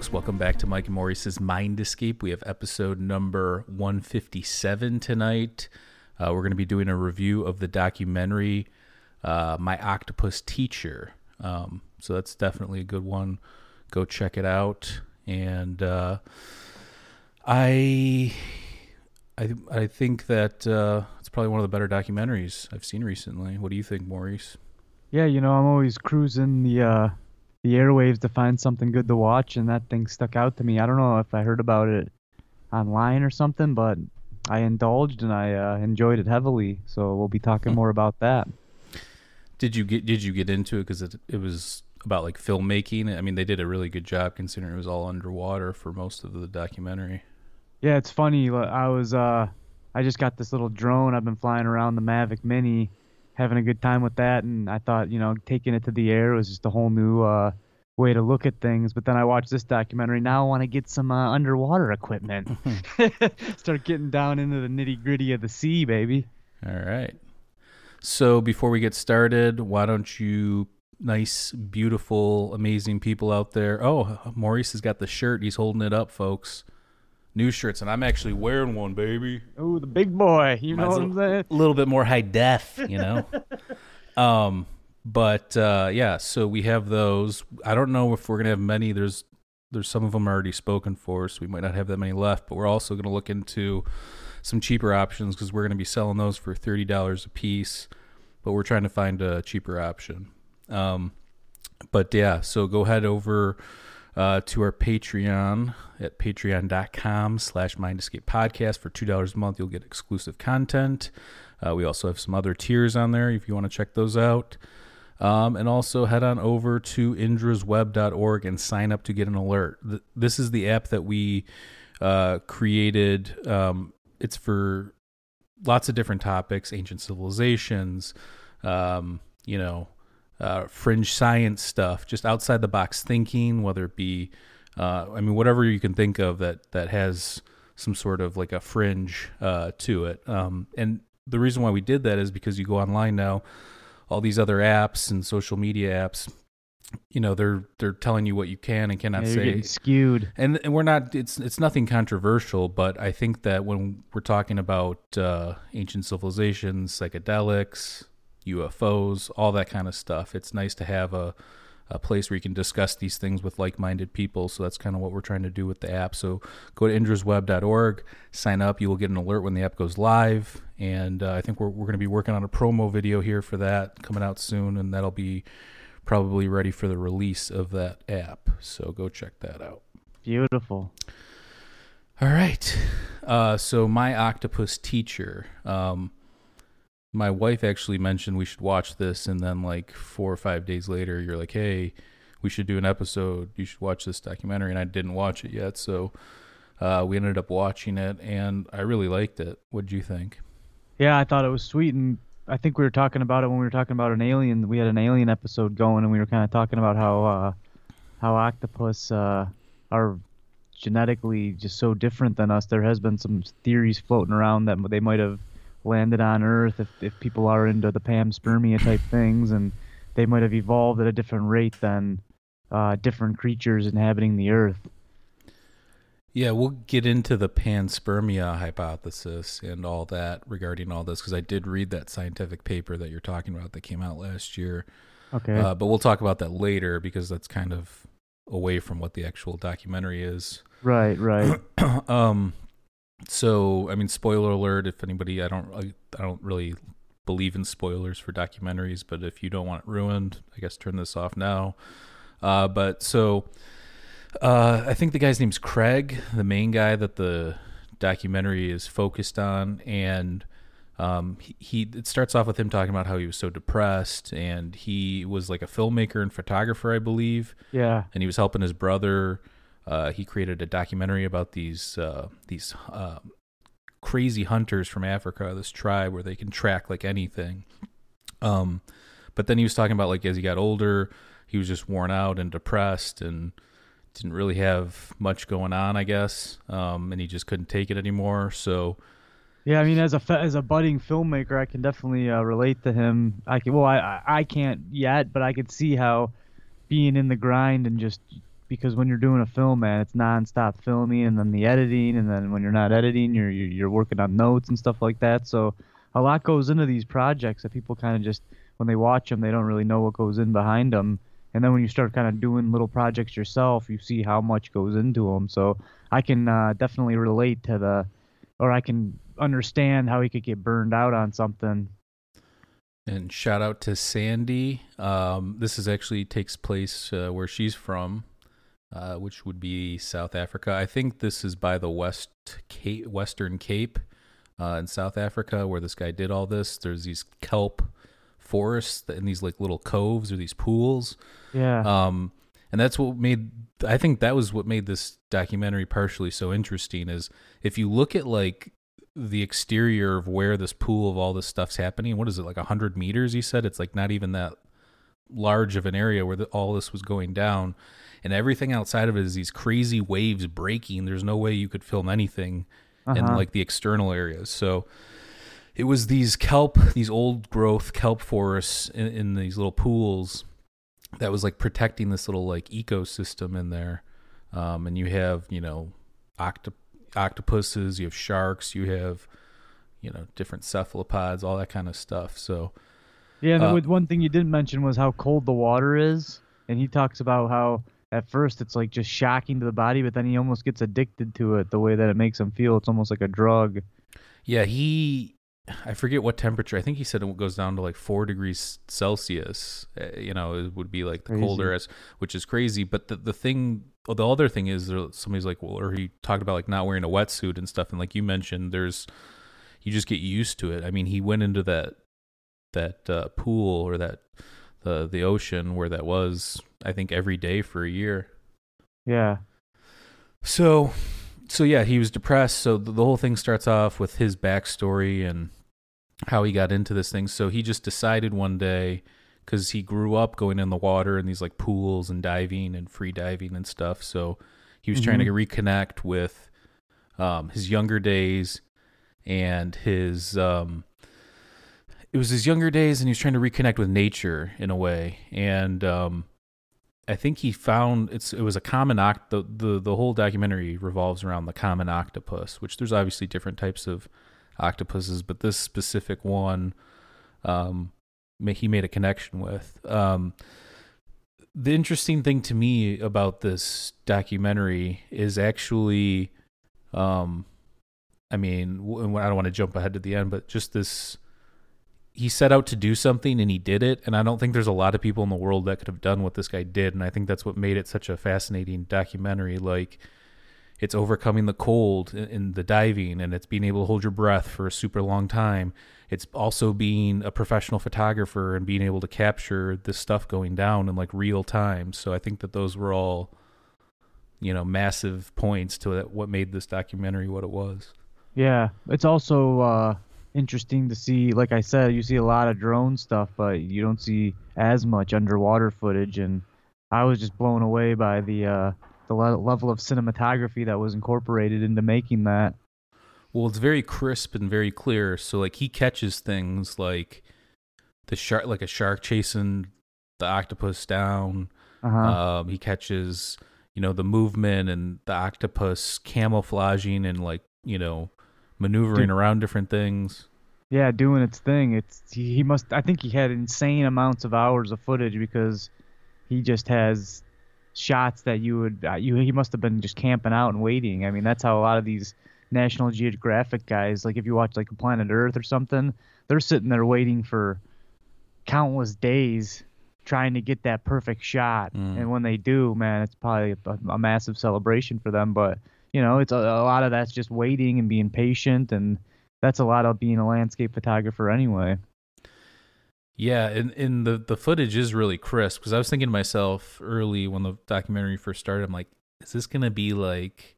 Folks, welcome back to Mike and Maurice's Mind Escape. We have episode number 157 tonight. Uh, we're going to be doing a review of the documentary uh, My Octopus Teacher. Um, so that's definitely a good one. Go check it out. And uh, I, I, I think that uh, it's probably one of the better documentaries I've seen recently. What do you think, Maurice? Yeah, you know, I'm always cruising the uh the airwaves to find something good to watch and that thing stuck out to me. I don't know if I heard about it online or something, but I indulged and I uh, enjoyed it heavily. So we'll be talking more about that. Did you get Did you get into it because it it was about like filmmaking? I mean, they did a really good job considering it was all underwater for most of the documentary. Yeah, it's funny. I was uh I just got this little drone. I've been flying around the Mavic Mini, having a good time with that, and I thought, you know, taking it to the air was just a whole new uh way to look at things. But then I watched this documentary. Now I want to get some uh, underwater equipment. Start getting down into the nitty gritty of the sea, baby. All right. So before we get started, why don't you, nice, beautiful, amazing people out there? Oh, Maurice has got the shirt. He's holding it up, folks. New shirts, and I'm actually wearing one, baby. Oh, the big boy. You know what a I'm saying? a little bit more high def, you know. um, but uh, yeah, so we have those. I don't know if we're gonna have many. There's there's some of them already spoken for, so we might not have that many left. But we're also gonna look into some cheaper options because we're gonna be selling those for thirty dollars a piece. But we're trying to find a cheaper option. Um, but yeah, so go head over uh, to our Patreon at patreon.com slash mind podcast for $2 a month. You'll get exclusive content. Uh, we also have some other tiers on there if you want to check those out. Um, and also head on over to indrasweb.org and sign up to get an alert. Th- This is the app that we uh, created. Um, it's for lots of different topics, ancient civilizations, um, you know, uh, fringe science stuff, just outside the box thinking, whether it be, uh, I mean, whatever you can think of that that has some sort of like a fringe uh, to it. Um, and the reason why we did that is because you go online now, all these other apps and social media apps, you know, they're they're telling you what you can and cannot Yeah, say skewed. and and we're not it's it's nothing controversial but i think that when we're talking about uh ancient civilizations psychedelics ufos all that kind of stuff it's nice to have a a place where you can discuss these things with like-minded people so that's kind of what we're trying to do with the app so go to indrasweb.org sign up you will get an alert when the app goes live and uh, i think we're, we're going to be working on a promo video here for that coming out soon and that'll be probably ready for the release of that app so go check that out Beautiful. all right. Uh, so my octopus teacher. Um, my wife actually mentioned we should watch this, and then like four or five days later, you're like, "Hey, we should do an episode. You should watch this documentary." And I didn't watch it yet, so uh, we ended up watching it, and I really liked it. What would you think? Yeah, I thought it was sweet, and I think we were talking about it when we were talking about an alien. We had an alien episode going, and we were kind of talking about how uh, how octopus uh, are genetically just so different than us. There has been some theories floating around that they might have landed on Earth if if people are into the panspermia type things, and they might have evolved at a different rate than uh, different creatures inhabiting the Earth. Yeah, we'll get into the panspermia hypothesis and all that regarding all this because I did read that scientific paper that you're talking about that came out last year. Okay. Uh, but we'll talk about that later because that's kind of away from what the actual documentary is. right. Right. um, so I mean, spoiler alert. If anybody, I don't, I, I don't really believe in spoilers for documentaries, but if you don't want it ruined, I guess turn this off now. Uh, but so, uh, I think the guy's name's Craig, the main guy that the documentary is focused on, and Um, he, he it starts off with him talking about how he was so depressed, and he was like a filmmaker and photographer, I believe, Yeah. and he was helping his brother. Uh, he created a documentary about these uh, these uh, crazy hunters from Africa, this tribe where they can track like anything. Um, but then he was talking about like as he got older, he was just worn out and depressed and didn't really have much going on, I guess. Um, and he just couldn't take it anymore. So Yeah, I mean, as a as a budding filmmaker, I can definitely uh, relate to him. I can, well, I I I can't yet, but I could see how being in the grind and just because when you're doing a film, man, it's nonstop filming and then the editing, and then when you're not editing, you're you're, you're working on notes and stuff like that. So a lot goes into these projects that people kind of just when they watch them, they don't really know what goes in behind them. And then when you start kind of doing little projects yourself, you see how much goes into them. So I can uh, definitely relate to the or I can understand how he could get burned out on something. And shout out to Sandy. Um, this is actually takes place uh, where she's from, uh, which would be South Africa. I think this is by the West Cape, Western Cape uh, in South Africa, where this guy did all this. There's these kelp forests in these like little coves or these pools. Yeah. Um, and that's what made I think that was what made this documentary partially so interesting is if you look at like the exterior of where this pool of all this stuff's happening, what is it like hundred meters? He said it's like not even that large of an area where the, all this was going down, and everything outside of it is these crazy waves breaking. There's no way you could film anything in Uh-huh. like the external areas. So it was these kelp, these old growth kelp forests in, in these little pools that was like protecting this little like ecosystem in there. Um, and you have, you know, octop- octopuses, you have sharks, you have, you know, different cephalopods, all that kind of stuff. So, Yeah, and Uh, with- one thing you didn't mention was how cold the water is, and he talks about how at first it's like just shocking to the body, but then he almost gets addicted to it. The way that it makes him feel, it's almost like a drug. yeah, he, I forget what temperature. I think he said it goes down to like four degrees Celsius. Uh, you know, it would be like the Crazy. colder as, which is crazy. But the the thing, the other thing is, somebody's like, well, or he talked about like not wearing a wetsuit and stuff. And like you mentioned, there's, you just get used to it. I mean, he went into that that uh, pool or that the the ocean where that was. I think every day for a year. Yeah, So, so yeah, he was depressed. So the, the whole thing starts off with his backstory and how he got into this thing. So he just decided one day, because he grew up going in the water and these like pools and diving and free diving and stuff. So he was trying to reconnect with um, his younger days and his um, it was his younger days and he was trying to reconnect with nature in a way and um, I think he found it's it was a common oct the, the the whole documentary revolves around the common octopus, which there's obviously different types of octopuses, but this specific one, um, he made a connection with. Um, the interesting thing to me about this documentary is actually, um, I mean, I don't want to jump ahead to the end, but just this he set out to do something and he did it. And i don't think there's a lot of people in the world that could have done what this guy did. And i think that's what made it such a fascinating documentary. Like it's overcoming the cold in- the diving and it's being able to hold your breath for a super long time. It's also being a professional photographer and being able to capture this stuff going down in like real time. So i think that those were all you know massive points to what made this documentary what it was. Yeah. It's also uh, interesting to see. Like I said, you see a lot of drone stuff, but you don't see as much underwater footage. And I was just blown away by the uh, the le- level of cinematography that was incorporated into making that. Well, it's very crisp and very clear. So like he catches things like the shark, like a shark chasing the octopus down. Uh-huh. Um, he catches you know the movement and the octopus camouflaging and like you know maneuvering Dude. around different things. Yeah, doing its thing. It's he, he must. I think he had insane amounts of hours of footage because he just has shots that you would. Uh, you he must have been just camping out and waiting. I mean, that's how a lot of these National Geographic guys, like if you watch like Planet Earth or something, they're sitting there waiting for countless days trying to get that perfect shot. Mm. And when they do, man, it's probably a, a massive celebration for them. But you know, it's a, a lot of that's just waiting and being patient and that's a lot of being a landscape photographer anyway. Yeah, and, and the, the footage is really crisp because I was thinking to myself early when the documentary first started, I'm like, is this gonna be like,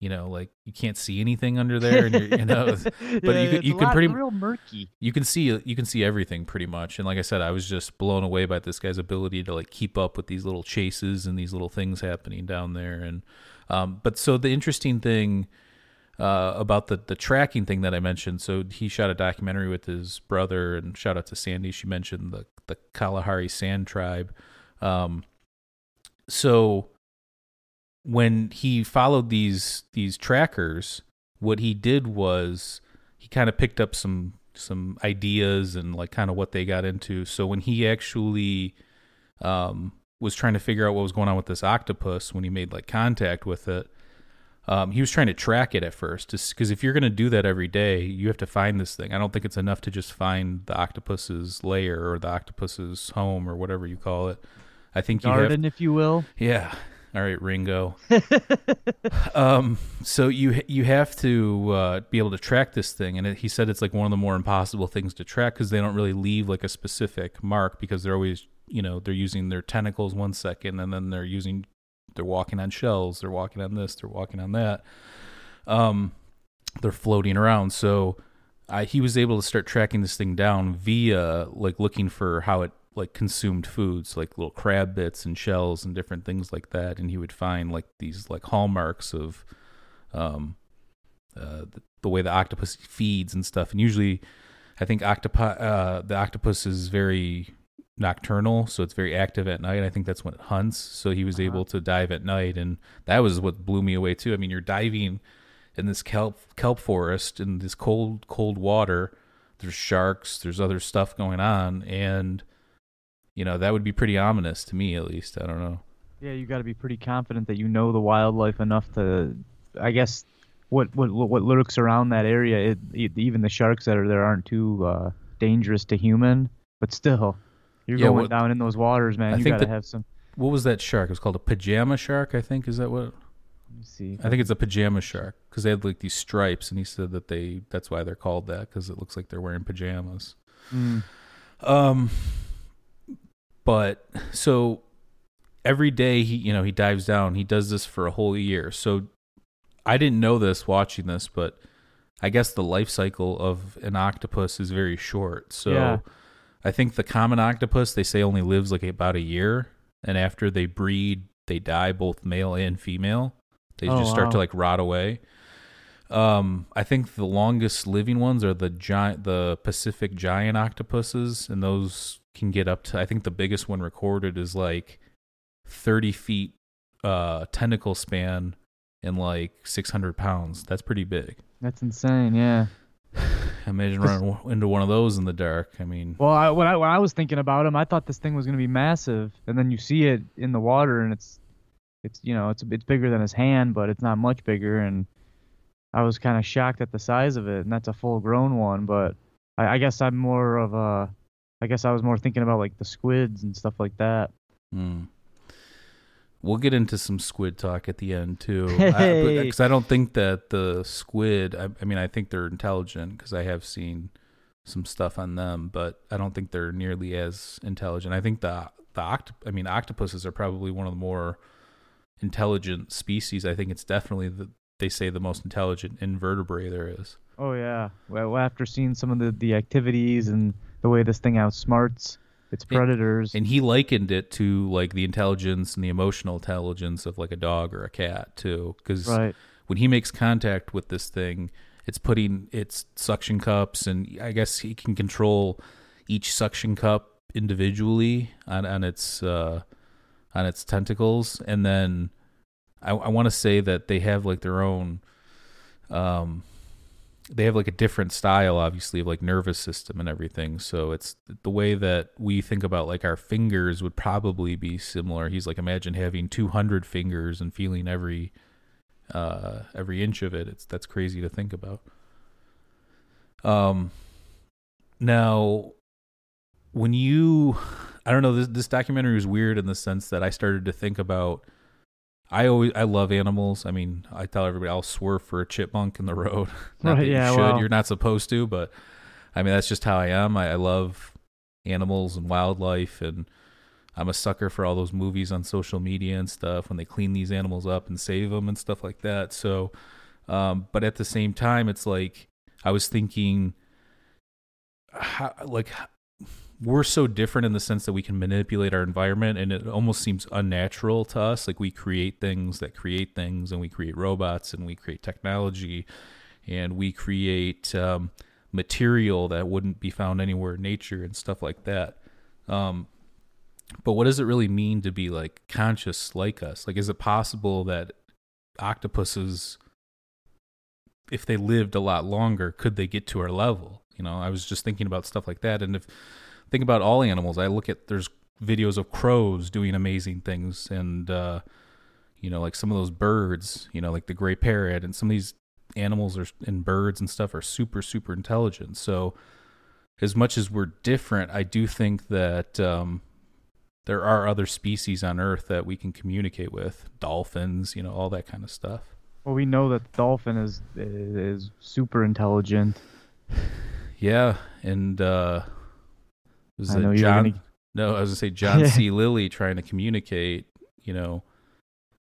you know, like you can't see anything under there, and you're, you know, but Yeah, you can, you can lot- pretty real murky. you can see you can see everything pretty much and like i said i was just blown away by this guy's ability to like keep up with these little chases and these little things happening down there and um but so the interesting thing uh about the the tracking thing that i mentioned so he shot a documentary with his brother and shout out to sandy she mentioned the the kalahari sand tribe um so when he followed these these trackers what he did was he kind of picked up some some ideas and like kind of what they got into. So when he actually um, was trying to figure out what was going on with this octopus, when he made like contact with it, um, he was trying to track it at first, because if you're going to do that every day, you have to find this thing. I don't think it's enough to just find the octopus's lair or the octopus's home or whatever you call it. I think you have Garden, if you will. yeah. All right, Ringo. um, so you you have to uh, be able to track this thing, and it, he said it's like one of the more impossible things to track because they don't really leave like a specific mark because they're always you know they're using their tentacles one second, and then they're using they're walking on shells, they're walking on this, they're walking on that. Um, they're floating around. So I, he was able to start tracking this thing down via like looking for how it like consumed foods like little crab bits and shells and different things like that and he would find like these like hallmarks of um uh the, the way the octopus feeds and stuff and usually i think octopi uh the octopus is very nocturnal so it's very active at night i think that's when it hunts so he was Uh-huh. able to dive at night and that was what blew me away too i mean you're diving in this kelp kelp forest in this cold cold water there's sharks there's other stuff going on and you know that would be pretty ominous to me at least i don't know Yeah, you got to be pretty confident that you know the wildlife enough to, I guess, what what what lurks around that area. It, it, even the sharks that are there aren't too uh, dangerous to human, but still, you're Yeah, going what- down in those waters, man. I you think got to that- have some. what was that shark it was called a pajama shark i think is that what Let me see. i think it's a pajama shark because they had like these stripes and he said that they that's why they're called that because it looks like they're wearing pajamas Mm, Um, but so every day he, you know, he dives down. He does this for a whole year. So I didn't know this watching this, but I guess the life cycle of an octopus is very short. So Yeah. I think the common octopus they say only lives like about a year, and after they breed, they die both male and female. They Oh, just start to like rot away. Um, I think the longest living ones are the giant, the Pacific giant octopuses, and those can get up to. I think the biggest one recorded is like thirty feet uh, tentacle span and like six hundred pounds. That's pretty big. that's insane. Yeah. Imagine running into one of those in the dark. I mean, Well, I, when I when I was thinking about him, I thought this thing was gonna be massive, and then you see it in the water, and it's it's you know it's it's bigger than his hand, but it's not much bigger, and I was kind of shocked at the size of it, and that's a full grown one. But I, I guess I'm more of a, I guess I was more thinking about like the squids and stuff like that. Hmm. We'll get into some squid talk at the end too, uh, Hey. because I, don't think that the squid. I, I mean, I think they're intelligent because I have seen some stuff on them, but I don't think they're nearly as intelligent. I think the the oct- I mean, octopuses are probably one of the more intelligent species. I think it's definitely the they say the most intelligent invertebrate there is. Oh yeah. Well, after seeing some of the the activities and the way this thing outsmarts its predators. And he likened it to like the intelligence and the emotional intelligence of like a dog or a cat too, because right. when he makes contact with this thing, it's putting its suction cups, and I guess he can control each suction cup individually on on its uh, on its tentacles, and then I, I want to say that they have like their own. Um, they have like a different style, obviously, of like nervous system and everything. So it's the way that we think about like our fingers would probably be similar. He's like, imagine having 200 fingers and feeling every uh every inch of it it's that's crazy to think about um now when you i don't know this this documentary was weird in the sense that i started to think about I always I love animals. I mean, I tell everybody I'll swerve for a chipmunk in the road. not Right, that yeah, you should. You're not supposed to, but I mean that's just how I am. I, I love animals and wildlife, and I'm a sucker for all those movies on social media and stuff when they clean these animals up and save them and stuff like that. So, um, but at the same time, it's like I was thinking, how, like we're so different in the sense that we can manipulate our environment and it almost seems unnatural to us. Like we create things that create things and we create robots and we create technology and we create um, material that wouldn't be found anywhere in nature and stuff like that. Um, but what does it really mean to be like conscious like us? Like is it possible that octopuses if they lived a lot longer could they get to our level? You know i was just thinking about stuff like that and if think about all animals. I look at there's videos of crows doing amazing things, and uh, you know, like some of those birds, you know, like the gray parrot, and some of these animals are and birds and stuff are super super intelligent. So, as much as we're different, I do think that um, there are other species on Earth that we can communicate with, dolphins, you know, all that kind of stuff. Well, we know that the dolphin is is super intelligent. Yeah, and uh, was I know John? gonna- No, I was gonna say John C. Lilly trying to communicate, you know,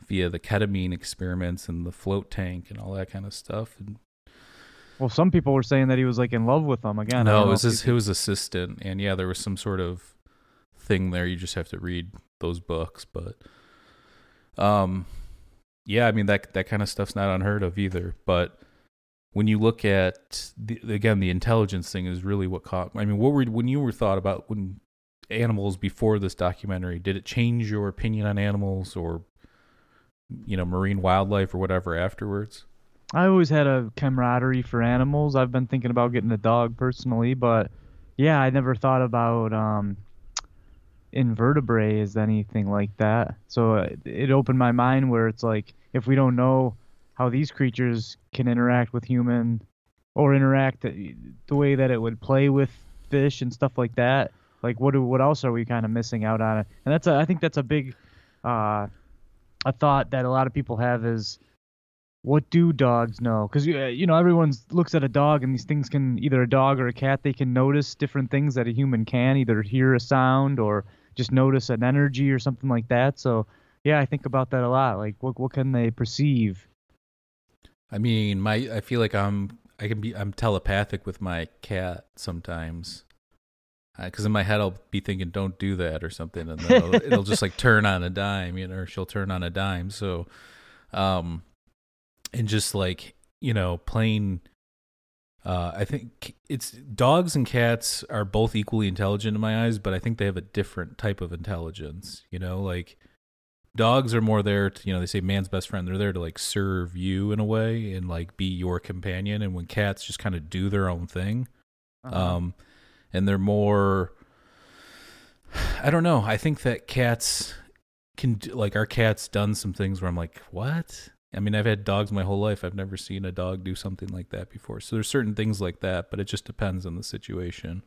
via the ketamine experiments and the float tank and all that kind of stuff. And Well, some people were saying that he was like in love with them again. No, it was his, his assistant, and yeah, there was some sort of thing there. You just have to read those books, but um, yeah, I mean that that kind of stuff's not unheard of either. But when you look at the, again, the intelligence thing is really what caught. I mean, what were when you were thought about when animals before this documentary? Did it change your opinion on animals or you know marine wildlife or whatever afterwards? I always had a camaraderie for animals. I've been thinking about getting a dog personally, but yeah, I never thought about um, invertebrate as anything like that. So uh, it opened my mind where it's like if we don't know how these creatures can interact with human or interact the way that it would play with fish and stuff like that, like what do, what else are we kind of missing out on? And that's a, I think that's a big uh, a thought that a lot of people have is what do dogs know? Because uh, you know everyone looks at a dog and these things can either a dog or a cat they can notice different things that a human can either hear a sound or just notice an energy or something like that. So yeah, I think about that a lot. Like what what can they perceive? I mean, my I feel like I'm I can be I'm telepathic with my cat sometimes. Because in my head I'll be thinking, "Don't do that" or something, and then it'll, it'll just like turn on a dime, you know, or she'll turn on a dime. So, um, and just like you know, plain. Uh, I think it's dogs and cats are both equally intelligent in my eyes, but I think they have a different type of intelligence. You know, like dogs are more there to you know they say man's best friend. They're there to like serve you in a way and like be your companion. And when cats just kind of do their own thing Uh-huh. um and they're more i don't know. I think that cats can do, like our cat's done some things where i'm like what? I mean i've had dogs my whole life. I've never seen a dog do something like that before. So there's certain things like that but it just depends on the situation.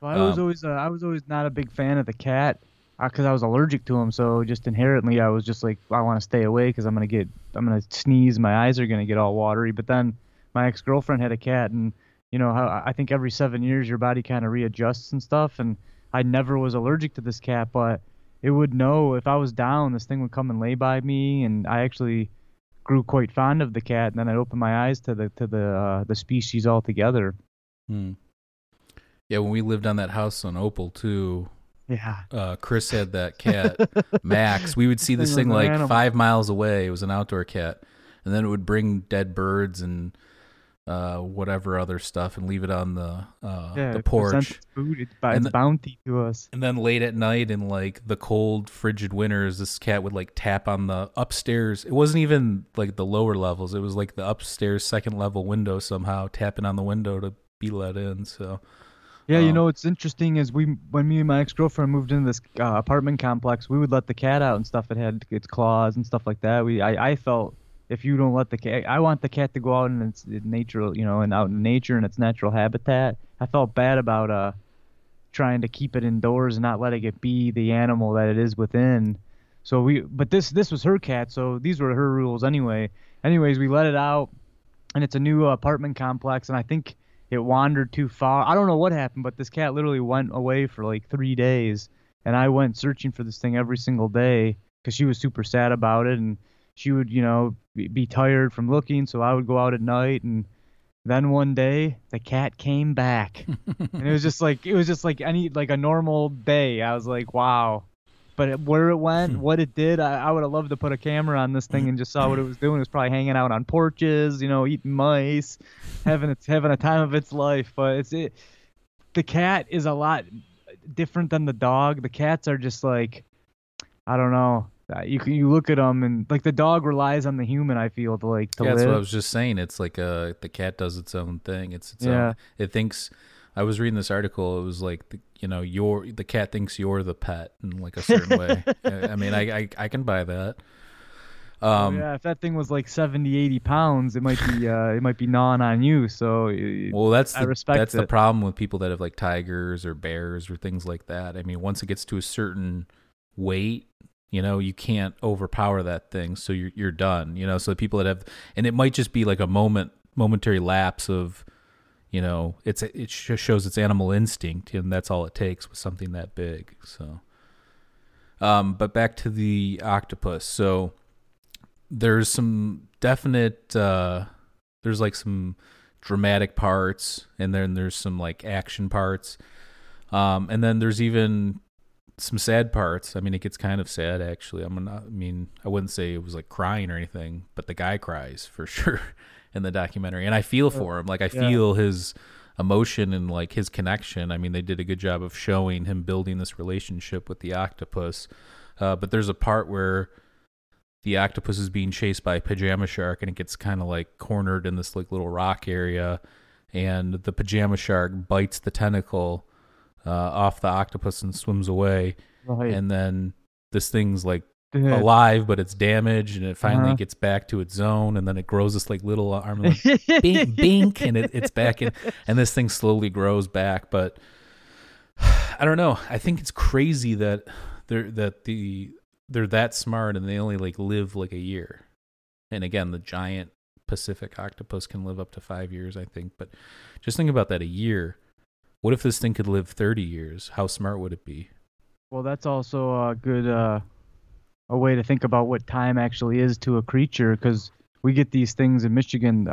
Well, I was Um, always uh, I was always not a big fan of the cat because I was allergic to them. So just inherently, I was just like, I want to stay away because I'm gonna get I'm gonna sneeze, my eyes are gonna get all watery. But then my ex girlfriend had a cat, and you know I think every seven years your body kind of readjusts and stuff. And I never was allergic to this cat, but it would know if I was down, this thing would come and lay by me, and I actually grew quite fond of the cat. And then I opened my eyes to the to the uh, the species altogether. hmm. yeah when we lived on that house on opal too Yeah. uh, Chris had that cat, Max. We would see this Thing thing like animal. five miles away. It was an outdoor cat, and then it would bring dead birds and uh, whatever other stuff and leave it on the uh, yeah, the porch. its food, its, by And its the- bounty to us. And then late at night in like the cold, frigid winters, this cat would like tap on the upstairs. It wasn't even like the lower levels. It was like the upstairs second level window somehow, tapping on the window to be let in. So Yeah, you Um, know what's interesting is we when me and my ex girlfriend moved into this uh, apartment complex, we would let the cat out and stuff. It had its claws and stuff like that. We I, I felt if you don't let the cat, I want the cat to go out in its natural, you know, and out in nature in its natural habitat. I felt bad about uh trying to keep it indoors and not letting it be the animal that it is within. So we, but this this was her cat, so these were her rules anyway. Anyways, we let it out, and it's a new apartment complex, and I think it wandered too far. I don't know what happened, but this cat literally went away for like three days, and I went searching for this thing every single day because she was super sad about it, and she would, you know, be, be tired from looking, so I would go out at night and then one day the cat came back. And it was just like it was just like any like a normal day. I was like wow but it, where it went Hmm. what it did I, I would have loved to put a camera on this thing and just saw what it was doing it was probably hanging out on porches you know eating mice having its having a time of its life but it's it the cat is a lot different than the dog the cats are just like i don't know Uh, you you look at them and like the dog relies on the human i feel to like to Yeah, that's what I was just saying. It's like uh, the cat does its own thing. It's its Yeah. own. It thinks. I was reading this article. It was like the, you know, you're the cat thinks you're the pet in like a certain way. I mean, I, I I can buy that. Oh, Um, yeah, if that thing was like 70, 80 pounds, it might be uh, it might be gnawing on you. So Well, that's I the, respect that's the problem with people that have like tigers or bears or things like that. I mean, once it gets to a certain weight, you know, you can't overpower that thing, so you're you're done. You know, so the people that have, and it might just be like a moment, momentary lapse of, you know, it's it just shows its animal instinct, and that's all it takes with something that big. So, um, but back to the octopus. So there's some definite uh there's like some dramatic parts and then there's some like action parts um and then there's even some sad parts i mean it gets kind of sad actually i'm not i mean i wouldn't say it was like crying or anything but the guy cries for sure in the documentary and i feel for him like i Yeah. feel his emotion and like his connection i mean they did a good job of showing him building this relationship with the octopus uh, but there's a part where the octopus is being chased by a pajama shark and it gets kind of like cornered in this like little rock area and the pajama shark bites the tentacle uh, off the octopus and swims away right. and then this thing's like. Alive but it's damaged and it finally Uh-huh. gets back to its zone and then it grows this like little arm like bink bink and it, it's back in and this thing slowly grows back but i don't know. I think it's crazy that they're that the they're that smart and they only like live like a year. And again the giant pacific octopus can live up to five years i think but just think about that a year. What if this thing could live 30 years? How smart would it be? Well, that's also a good uh, a way to think about what time actually is to a creature because we get these things in Michigan.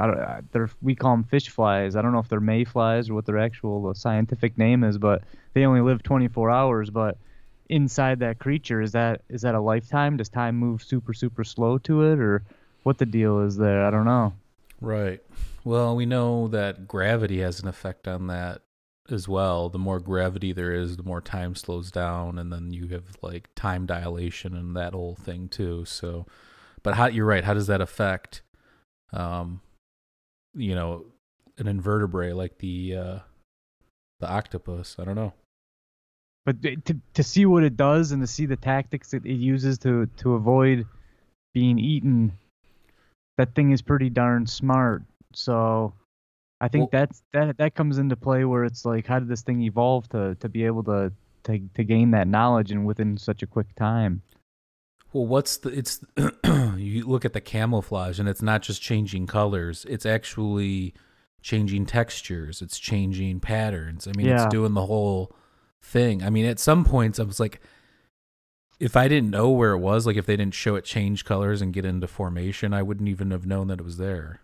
They're we call them fish flies. I don't know if they're mayflies or what their actual uh, scientific name is, but they only live 24 hours. But inside that creature, is that is that a lifetime? Does time move super super slow to it, or what the deal is there? I don't know. Right. Well, we know that gravity has an effect on that as well. The more gravity there is, the more time slows down, and then you have like time dilation and that whole thing too. So, but how you're right. How does that affect, um, you know, an invertebrate like the uh, the octopus? I don't know. But to to see what it does and to see the tactics that it uses to to avoid being eaten, that thing is pretty darn smart. So I think Well- that's that that comes into play where it's like, how did this thing evolve to to be able to to to gain that knowledge and within such a quick time? Well, what's the? It's you look at the camouflage, and it's not just changing colors. It's actually changing textures. It's changing patterns. I mean, Yeah. it's doing the whole thing. I mean, at some points, I was like, if I didn't know where it was, like if they didn't show it change colors and get into formation, I wouldn't even have known that it was there.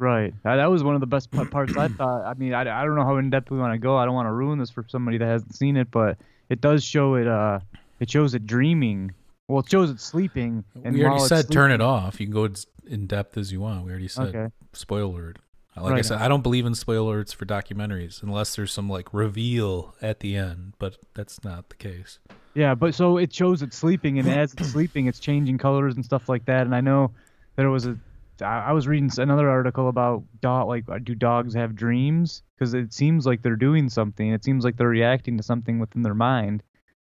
Right. That was one of the best parts I thought. I mean, I, I don't know how in depth we want to go. I don't want to ruin this for somebody that hasn't seen it, but it does show it. Uh, it shows it dreaming. Well, it shows it sleeping. And we already said turn it off. You can go as in depth as you want. We already said Okay. spoiler alert. Like I Right. said, I don't believe in spoilers for documentaries unless there's some like reveal at the end, but that's not the case. Yeah, but so it shows it sleeping, and as it's sleeping, it's changing colors and stuff like that. And I know there was a, I I was reading another article about dog, like uh, do dogs have dreams? Because it seems like they're doing something. It seems like they're reacting to something within their mind.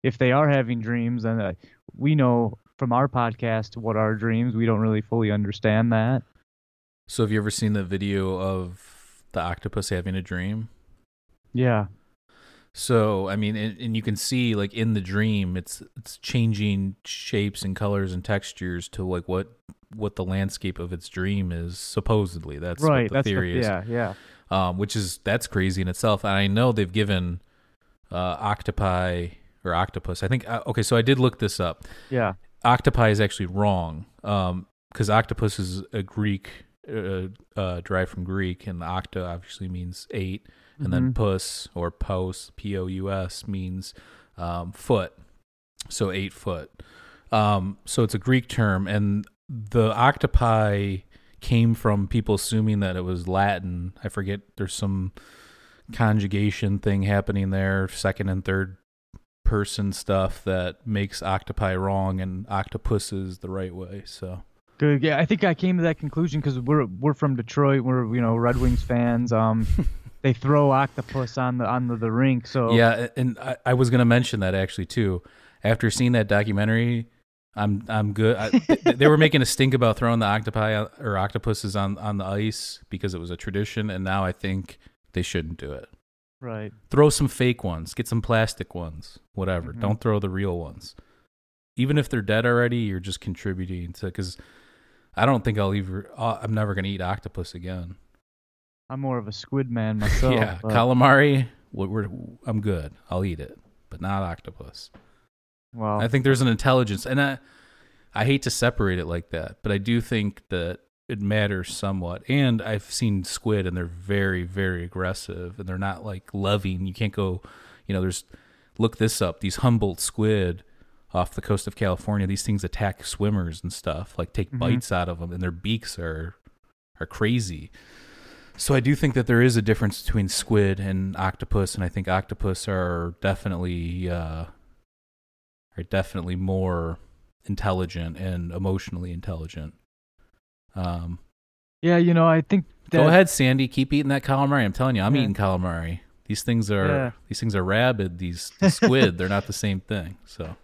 If they are having dreams, then uh, we know from our podcast what are dreams. We don't really fully understand that. So have you ever seen the video of the octopus having a dream? Yeah. So I mean, and, and you can see like in the dream, it's it's changing shapes and colors and textures to like what what the landscape of its dream is supposedly. That's right. what the that's theory the, is. yeah, yeah. Um, which is that's crazy in itself. And I know they've given uh, octopi or octopus. I think uh, okay. So I did look this up. Yeah. Octopi is actually wrong because octopus is a Greek uh, uh, derived from Greek, and octa obviously means 8 and then Mhm. pus or pos p o u s means um, foot, so eight foot. Um, so it's a Greek term, and the octopi came from people assuming that it was Latin. I forget. There's some conjugation thing happening there, second and third person stuff that makes octopi wrong and octopuses the right way. So Good. Yeah, I think I came to that conclusion because we're we're from Detroit. We're you know Red Wings fans. Um, they throw octopus on the on the, the rink. So yeah, and I, I was gonna mention that actually too. After seeing that documentary, I'm I'm good. I, they were making a stink about throwing the octopi or octopuses on on the ice because it was a tradition, and now I think they shouldn't do it. right. Throw some fake ones, get some plastic ones, whatever. Mhm. Don't throw the real ones. Even if they're dead already, you're just contributing to because I don't think I'll ever. uh, I'm never gonna eat octopus again. I'm more of a squid man myself. yeah, but- calamari. We're, we're, I'm good. I'll eat it, but not octopus. Well, I think there's an intelligence, and I, I hate to separate it like that, but I do think that it matters somewhat. And I've seen squid, and they're very, very aggressive, and they're not like loving. You can't go, you know. There's look this up. These Humboldt squid off the coast of California. These things attack swimmers and stuff, like take Mhm. bites out of them, and their beaks are are crazy. So I do think that there is a difference between squid and octopus, and I think octopus are definitely uh, are definitely more intelligent and emotionally intelligent. Um, yeah, you know, I think that, go ahead, Sandy, keep eating that calamari. I'm telling you, I'm Yeah. eating calamari. These things are Yeah. these things are rabid. These, these squid, they're not the same thing. So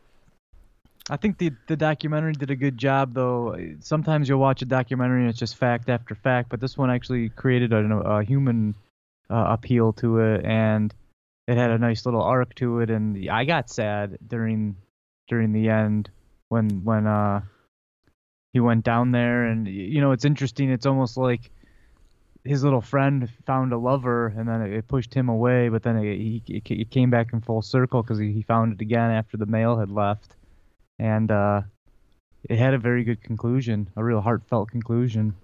I think the the documentary did a good job, though. Sometimes you'll watch a documentary and it's just fact after fact, but this one actually created a, a human uh, appeal to it, and it had a nice little arc to it. And I got sad during during the end when when uh he went down there, and you know it's interesting. It's almost like his little friend found a lover, and then it, pushed him away, but then it, he it, it came back in full circle because he, he found it again after the male had left and uh, it had a very good conclusion, a real heartfelt conclusion.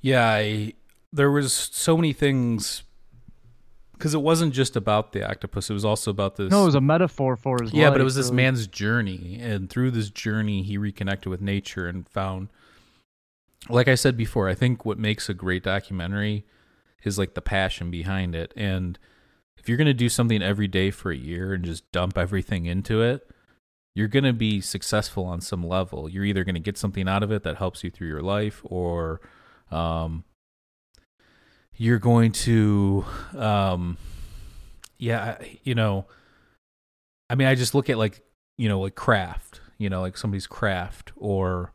yeah, I, there was so many things because it wasn't just about the octopus. It was also about this. No, it was a metaphor for his yeah, life. but it was this man's journey, and through this journey, he reconnected with nature and found. Like I said before, I think what makes a great documentary is like the passion behind it, and if you're gonna do something every day for a year and just dump everything into it, you're gonna be successful on some level. You're either gonna get something out of it that helps you through your life, or um, you're going to, um, yeah, you know. I mean, I just look at like you know, like craft, you know, like somebody's craft or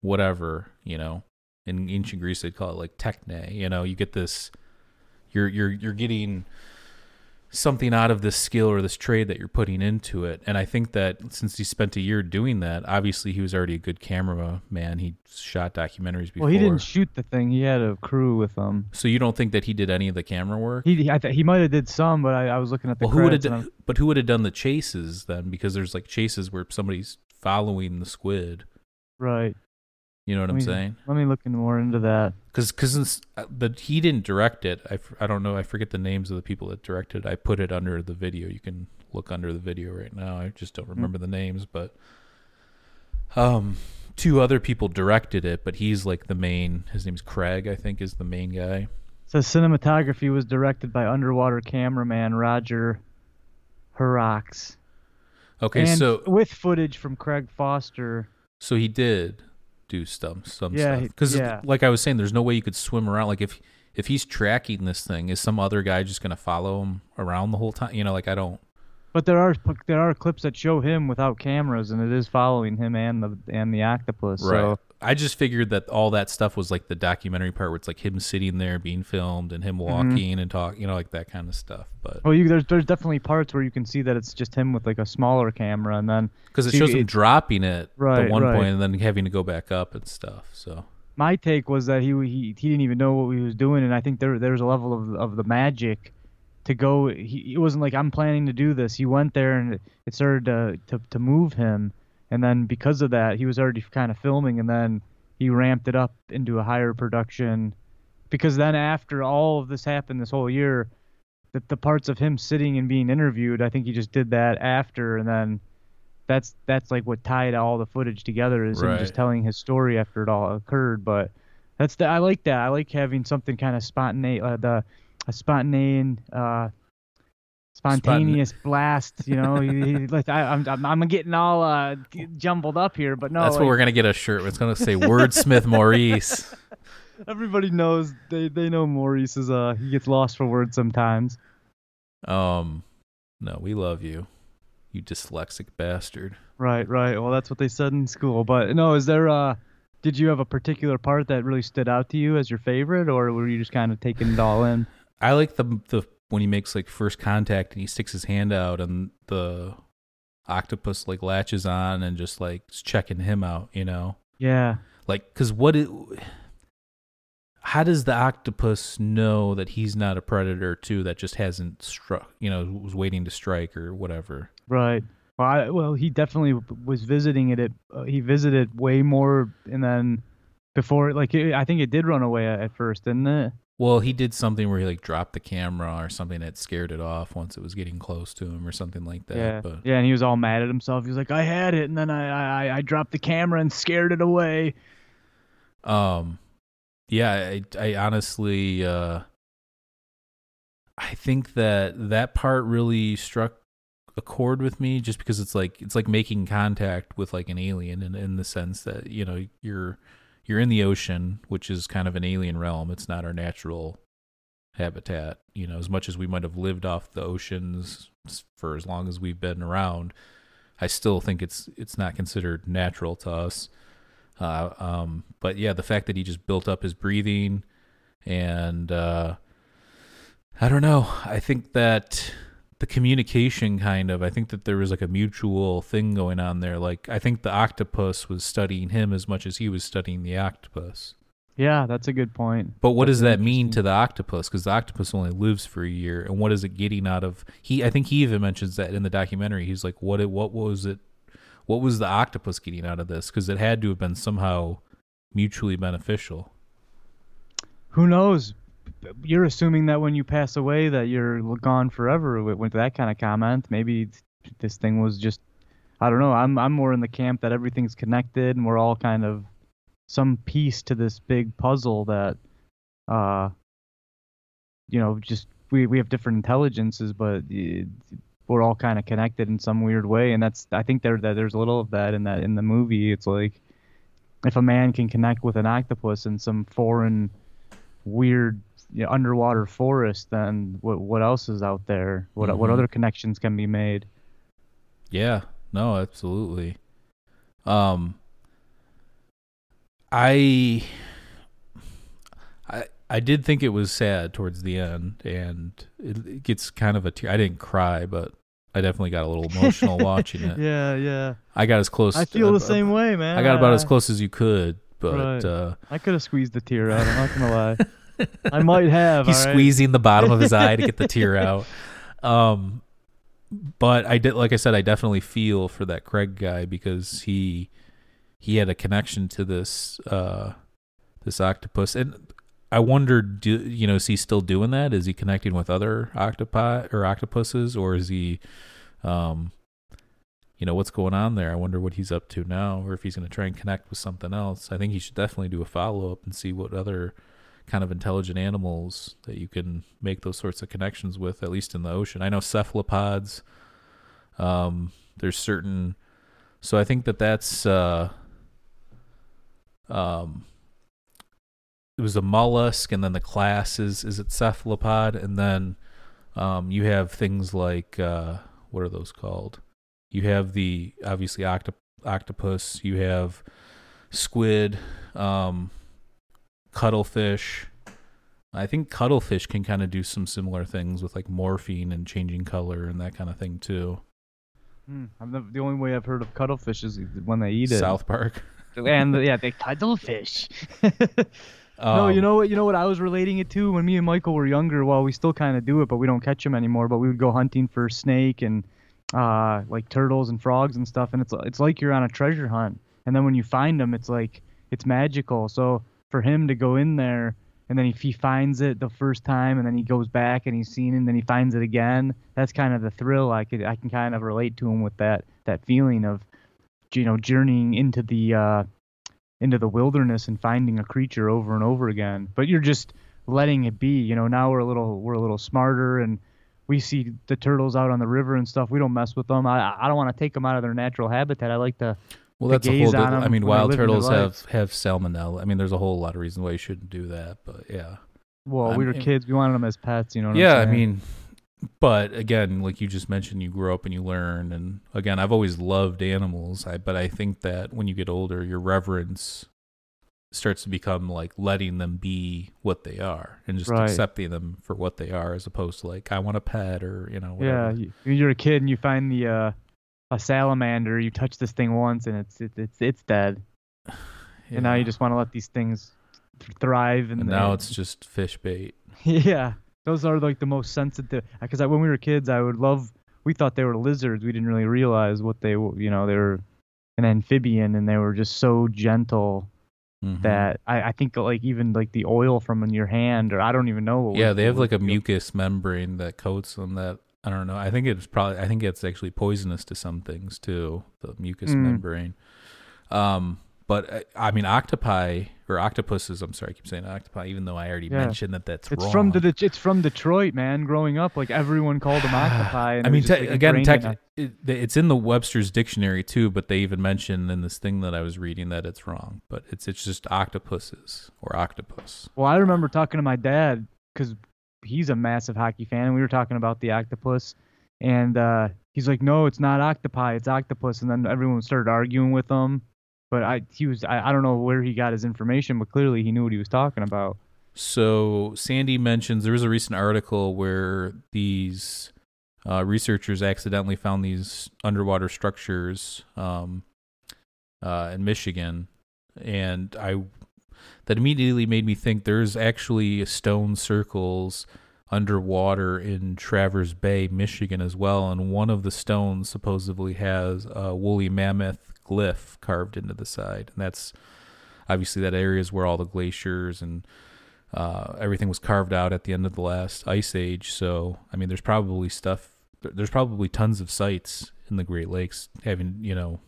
whatever, you know. In ancient Greece, they'd call it like techne. You know, you get this, you're you're you're getting something out of this skill or this trade that you're putting into it. And I think that since he spent a year doing that, obviously he was already a good cameraman. He shot documentaries before. Well, he didn't shoot the thing. He had a crew with him. so you don't think that he did any of the camera work? He I th- he might have did some, but I, I was looking at the well, who would have done? But who would have done the chases then? Because there's like chases where somebody's following the squid. Right. You know what Let I'm me- saying? Let me look in more into that. Because because but he didn't direct it. I, I don't know. I forget the names of the people that directed. I put it under the video. You can look under the video right now. I just don't remember the names, but um, two other people directed it, but he's like the main. His name's Craig. I think is the main guy. So cinematography was directed by underwater cameraman Roger Horrocks. Okay, and so with footage from Craig Foster. so he did do some some Yeah, stuff because yeah. like I was saying, there's no way you could swim around. Like if if he's tracking this thing, is some other guy just gonna follow him around the whole time? You know, like I don't. But there are there are clips that show him without cameras, and it is following him and the and the octopus. So I just figured that all that stuff was like the documentary part where it's like him sitting there being filmed and him Mm-hmm. walking and talking, you know, like that kind of stuff. But well, you, there's there's definitely parts where you can see that it's just him with like a smaller camera, and then because it See, shows him it- dropping it Right, at one right. point and then having to go back up and stuff. So my take was that he he he didn't even know what he was doing, and I think there there's a level of of the magic to go. He it wasn't like I'm planning to do this. He went there and it, started to, to to move him, and then because of that, he was already kind of filming, and then he ramped it up into a higher production. Because then after all of this happened this whole year, that the parts of him sitting and being interviewed, I think he just did that after, and then. That's that's like what tied all the footage together is him just telling his story after it all occurred. But that's the I like that. I like having something kind of spontaneous, uh, the a spontaneous, uh, spontaneous blast. You know, like I, I'm, I'm I'm getting all uh, jumbled up here, but no, that's what we're gonna get a shirt. It's gonna say Wordsmith Maurice. everybody knows they they know Maurice is uh he gets lost for words sometimes. Um, no, we love you, you dyslexic bastard. Right, right. Well, that's what they said in school. But no, is there uh did you have a particular part that really stood out to you as your favorite, or were you just kind of taking it all in? I like the the when he makes like first contact and he sticks his hand out and the octopus like latches on and just like is checking him out, you know. Yeah. Like, cause what it, how does the octopus know that he's not a predator too? That just hasn't struck, you know, was waiting to strike or whatever. Right. Well, I, well, he definitely was visiting it. At, uh, he visited way more, and then before, like, it, I think it did run away at, at first, didn't it? Well, he did something where he like dropped the camera or something that scared it off once it was getting close to him or something like that. yeah. But Yeah, and he was all mad at himself. He was like, "I had it, and then I, I, I dropped the camera and scared it away." Um, yeah, I, I honestly, uh, I think that that part really struck a chord with me, just because it's like it's like making contact with like an alien, in in the sense that you know you're you're in the ocean, which is kind of an alien realm. It's not our natural habitat. You know, as much as we might have lived off the oceans for as long as we've been around, I still think it's it's not considered natural to us. Uh, um, but yeah, the fact that he just built up his breathing, and uh, I don't know. I think that the communication kind of. I think that there was like a mutual thing going on there. Like I think the octopus was studying him as much as he was studying the octopus. Yeah, that's a good point. But what That's does that mean to the octopus? Because the octopus only lives for a year, and what is it getting out of? He, I think he even mentions that in the documentary. He's like, "What? It, what was it? What was the octopus getting out of this? Because it had to have been somehow mutually beneficial." Who knows? You're assuming that when you pass away that you're gone forever with, with that kind of comment. Maybe this thing was just I don't know. I'm I'm more in the camp that everything's connected and we're all kind of some piece to this big puzzle that uh you know, just we we have different intelligences but we're all kind of connected in some weird way and that's I think there that there's a little of that in that in the movie. It's like if a man can connect with an octopus in some foreign weird you know, underwater forest, then what what else is out there? What what Mhm. other connections can be made? Yeah, no, absolutely. Um, I, I, I did think it was sad towards the end, and it, it gets kind of a tear. I didn't cry, but I definitely got a little emotional watching it. Yeah, yeah. I got as close. I feel uh, the same way, man. I got about as close as you could, but Right. uh, I could have squeezed the tear out. I'm not gonna lie. I might have. he's all right? squeezing the bottom of his eye to get the tear out. Um, but I did, like I said, I definitely feel for that Craig guy because he he had a connection to this uh this octopus, and I wondered, do you know, is he still doing that? Is he connecting with other octopi or octopuses, or is he, um, you know, what's going on there? I wonder what he's up to now, or if he's going to try and connect with something else. I think he should definitely do a follow up and see what other kind of intelligent animals that you can make those sorts of connections with, at least in the ocean. I know cephalopods. Um, there's certain, so I think that that's uh, um, it was a mollusk, and then the class is is it cephalopod, and then um, you have things like uh, what are those called? You have the obviously octop- octopus. You have squid, um, cuttlefish. I think cuttlefish can kind of do some similar things with like morphine and changing color and that kind of thing too. Hmm, I'm the, the only way I've heard of cuttlefish is when they eat it. South Park. and yeah, they cuttlefish. Um, no, you know what? You know what I was relating it to when me and Michael were younger. Well, we still kind of do it, but we don't catch them anymore. But we would go hunting for snake and uh, like turtles and frogs and stuff, and it's it's like you're on a treasure hunt. And then when you find them, it's like it's magical. So for him to go in there and then if he finds it the first time and then he goes back and he's seen it and then he finds it again, that's kind of the thrill. I could I can kind of relate to him with that that feeling of you know journeying into the uh, into the wilderness and finding a creature over and over again. But you're just letting it be. You know, now we're a little we're a little smarter and we see the turtles out on the river and stuff. We don't mess with them. I I don't want to take them out of their natural habitat. I like to. Well, that's a whole. di- I mean, wild turtles have have salmonella. I mean, there's a whole lot of reasons why you shouldn't do that, but yeah. Well, I we were kids. We wanted them as pets. You know. What yeah, I'm I mean, but again, like you just mentioned, you grow up and you learn, and again, I've always loved animals. I but I think that when you get older, your reverence starts to become like letting them be what they are and just Right. accepting them for what they are, as opposed to like I want a pet or you know Yeah, whatever. when you're a kid and you find the uh, a salamander. You touch this thing once and it's it, it's it's dead. And now you just want to let these things th- thrive. And, and now it's just fish bait. yeah, those are like the most sensitive. Because when we were kids, I would love. We thought they were lizards. We didn't really realize what they were. You know, they were an amphibian and they were just so gentle Mhm. that I, I think like even like the oil from in your hand or I don't even know. What yeah, they have like a mucus membrane that coats them. That I don't know. I think it's probably. I think it's actually poisonous to some things too. The mucus Mm. membrane. Um, but uh, I mean, octopi or octopuses. I'm sorry, I keep saying octopi, even though I already Yeah. mentioned that that's It's wrong. from the it's from Detroit, man. Growing up, like everyone called them octopi. And I mean, te- like, again, tech, it, it's in the Webster's dictionary too, but they even mentioned in this thing that I was reading that it's wrong. But it's it's just octopuses or octopus. Well, I remember talking to my dad because he's a massive hockey fan, and we were talking about the octopus, and uh, he's like, "No, it's not octopi, it's octopus." And then everyone started arguing with him, but I he was I, I don't know where he got his information, but clearly he knew what he was talking about. So Sandy mentions there was a recent article where these uh, researchers accidentally found these underwater structures um, uh, in Michigan, and I that immediately made me think there's actually stone circles underwater in Traverse Bay, Michigan, as well, and one of the stones supposedly has a woolly mammoth glyph carved into the side, and that's obviously that area is where all the glaciers and uh, everything was carved out at the end of the last ice age. So, I mean, there's probably stuff. There's probably tons of sites in the Great Lakes having you know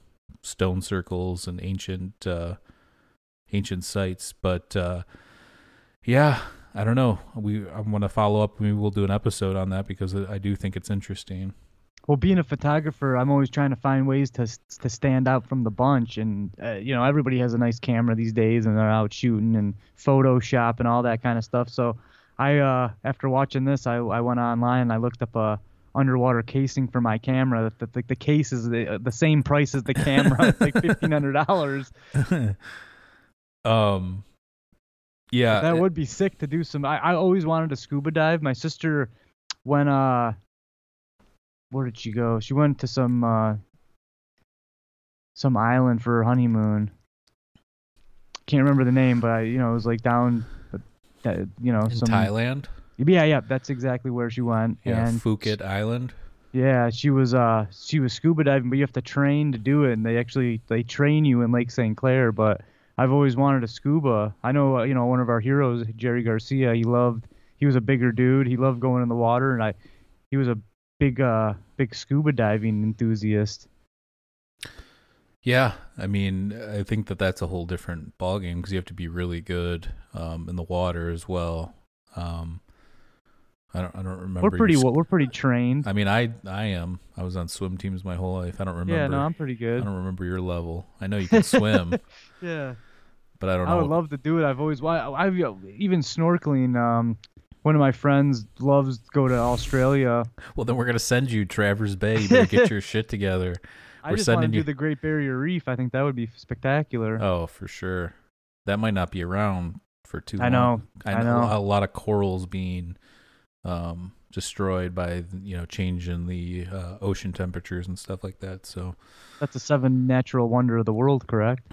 stone circles and ancient uh, ancient sites. But uh, yeah, I don't know. We I want to follow up. Maybe we'll do an episode on that because I I do think it's interesting. Well, being a photographer, I'm always trying to find ways to to stand out from the bunch, and uh, you know everybody has a nice camera these days, and they're out shooting and Photoshop and all that kind of stuff. So, I uh, after watching this, I I went online and I looked up a underwater casing for my camera. The, the, the case is the, the same price as the camera, it's like fifteen hundred dollars. um, yeah, that it- would be sick to do some. I, I always wanted to scuba dive. My sister went uh, where did she go? She went to some uh, some island for her honeymoon. Can't remember the name, but I, you know, it was like down, but that, you know, in some Thailand. Yeah, yeah, that's exactly where she went. Yeah, and Phuket Island. yeah, she was uh she was scuba diving, but you have to train to do it, and they actually they train you in Lake St. Clair. But I've always wanted to scuba. I know uh, you know one of our heroes, Jerry Garcia. He loved he was a bigger dude. He loved going in the water, and I he was a big uh big scuba diving enthusiast. Yeah, I mean, I think that that's a whole different ballgame because you have to be really good um, in the water as well. Um, I don't, I don't remember. We're pretty well, we're pretty trained. I mean, I, I am. I was on swim teams my whole life. I don't remember. yeah, no, I'm pretty good. I don't remember your level. I know you can swim, Yeah. But I don't know. I would love to do it. I've always, why I've even snorkeling. Um, one of my friends loves to go to Australia. Well, then we're gonna send you Traverse Bay. You better get your shit together. I We're just want to sending do the Great Barrier Reef. I think that would be spectacular. Oh, for sure. That might not be around for too long. I know. I know. A lot of corals being um, destroyed by you know change in the uh, ocean temperatures and stuff like that. So That's a seven natural wonder of the world, correct?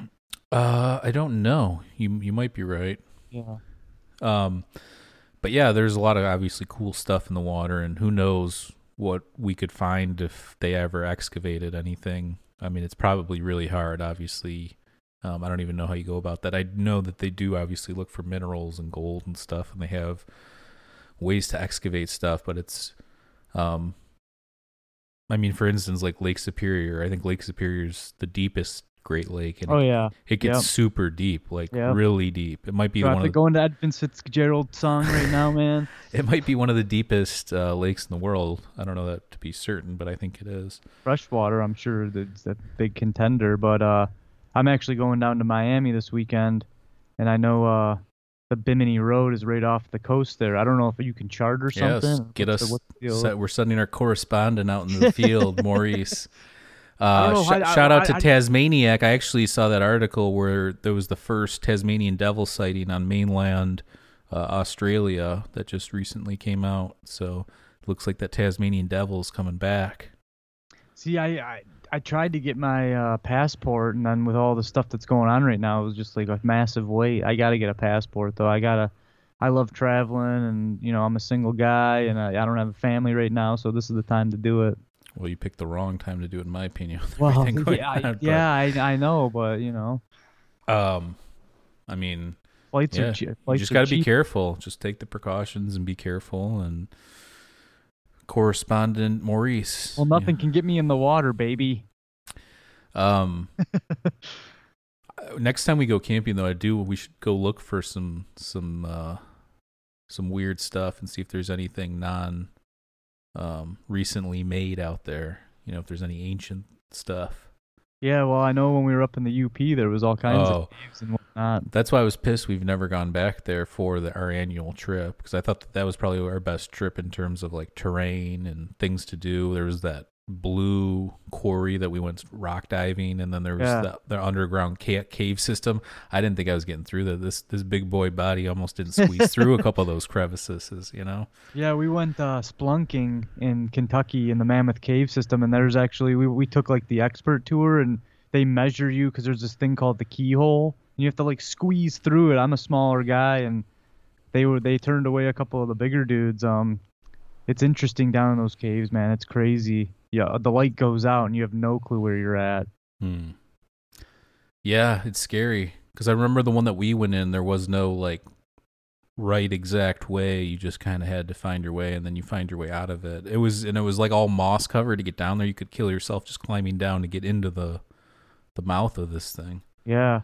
Uh, I don't know. You you might be right. Yeah. Um, but yeah, there's a lot of obviously cool stuff in the water, and who knows what we could find if they ever excavated anything. I mean, it's probably really hard. Obviously, um, I don't even know how you go about that. I know that they do obviously look for minerals and gold and stuff, and they have ways to excavate stuff. But it's, um, I mean, for instance, like Lake Superior. I think Lake Superior is the deepest Great Lake, and Oh it, yeah. it gets yep. super deep, like Yep. really deep. It might be So I one have of to the go into Ed Fitzgerald song right now, man. It might be one of the deepest uh, lakes in the world. I don't know that to be certain, but I think it is. Freshwater, I'm sure that's a big contender. But uh, I'm actually going down to Miami this weekend, and I know uh, the Bimini Road is right off the coast there. I don't know if you can charter Yes, something. get What's the- us. the? Set, we're sending our correspondent out in the field, Maurice. Uh, sh- I- shout out to I- I- Tasmaniac. I actually saw that article where there was the first Tasmanian devil sighting on mainland uh, Australia that just recently came out. So it looks like that Tasmanian devil is coming back. See, I, I I tried to get my uh, passport, and then with all the stuff that's going on right now, it was just like a massive wait. I got to get a passport though. I gotta. I love traveling, and you know I'm a single guy, and I, I don't have a family right now, so this is the time to do it. Well, you picked the wrong time to do it, in my opinion. Well, yeah, I, yeah, I I know, but you know, Um, I mean, flights Yeah, are cheap. you just got to be careful. Just take the precautions and be careful. And correspondent Maurice. Well, nothing can get me in the water, baby. Um, next time we go camping, though, I do. We should go look for some some uh, some weird stuff and see if there's anything non um, recently made out there. You know, if there's any ancient stuff. Yeah, well, I know when we were up in the UP, there was all kinds Oh. of caves and whatnot. That's why I was pissed we've never gone back there for the, our annual trip because I thought that that was probably our best trip in terms of like terrain and things to do. There was that blue quarry that we went rock diving, and then there was Yeah. the, the underground cave system. I didn't think I was getting through that. This this big boy body almost didn't squeeze through a couple of those crevices. You know. Yeah, we went uh, splunking in Kentucky in the Mammoth Cave system, and there's actually we we took like the expert tour, and they measure you because there's this thing called the keyhole, and you have to like squeeze through it. I'm a smaller guy, and they were they turned away a couple of the bigger dudes. Um, it's interesting down in those caves, man. It's crazy. Yeah, the light goes out, and you have no clue where you're at. Hmm. Yeah, it's scary because I remember the one that we went in. There was no like right exact way. You just kind of had to find your way, and then you find your way out of it. It was and it was like all moss covered to get down there. You could kill yourself just climbing down to get into the the mouth of this thing. Yeah.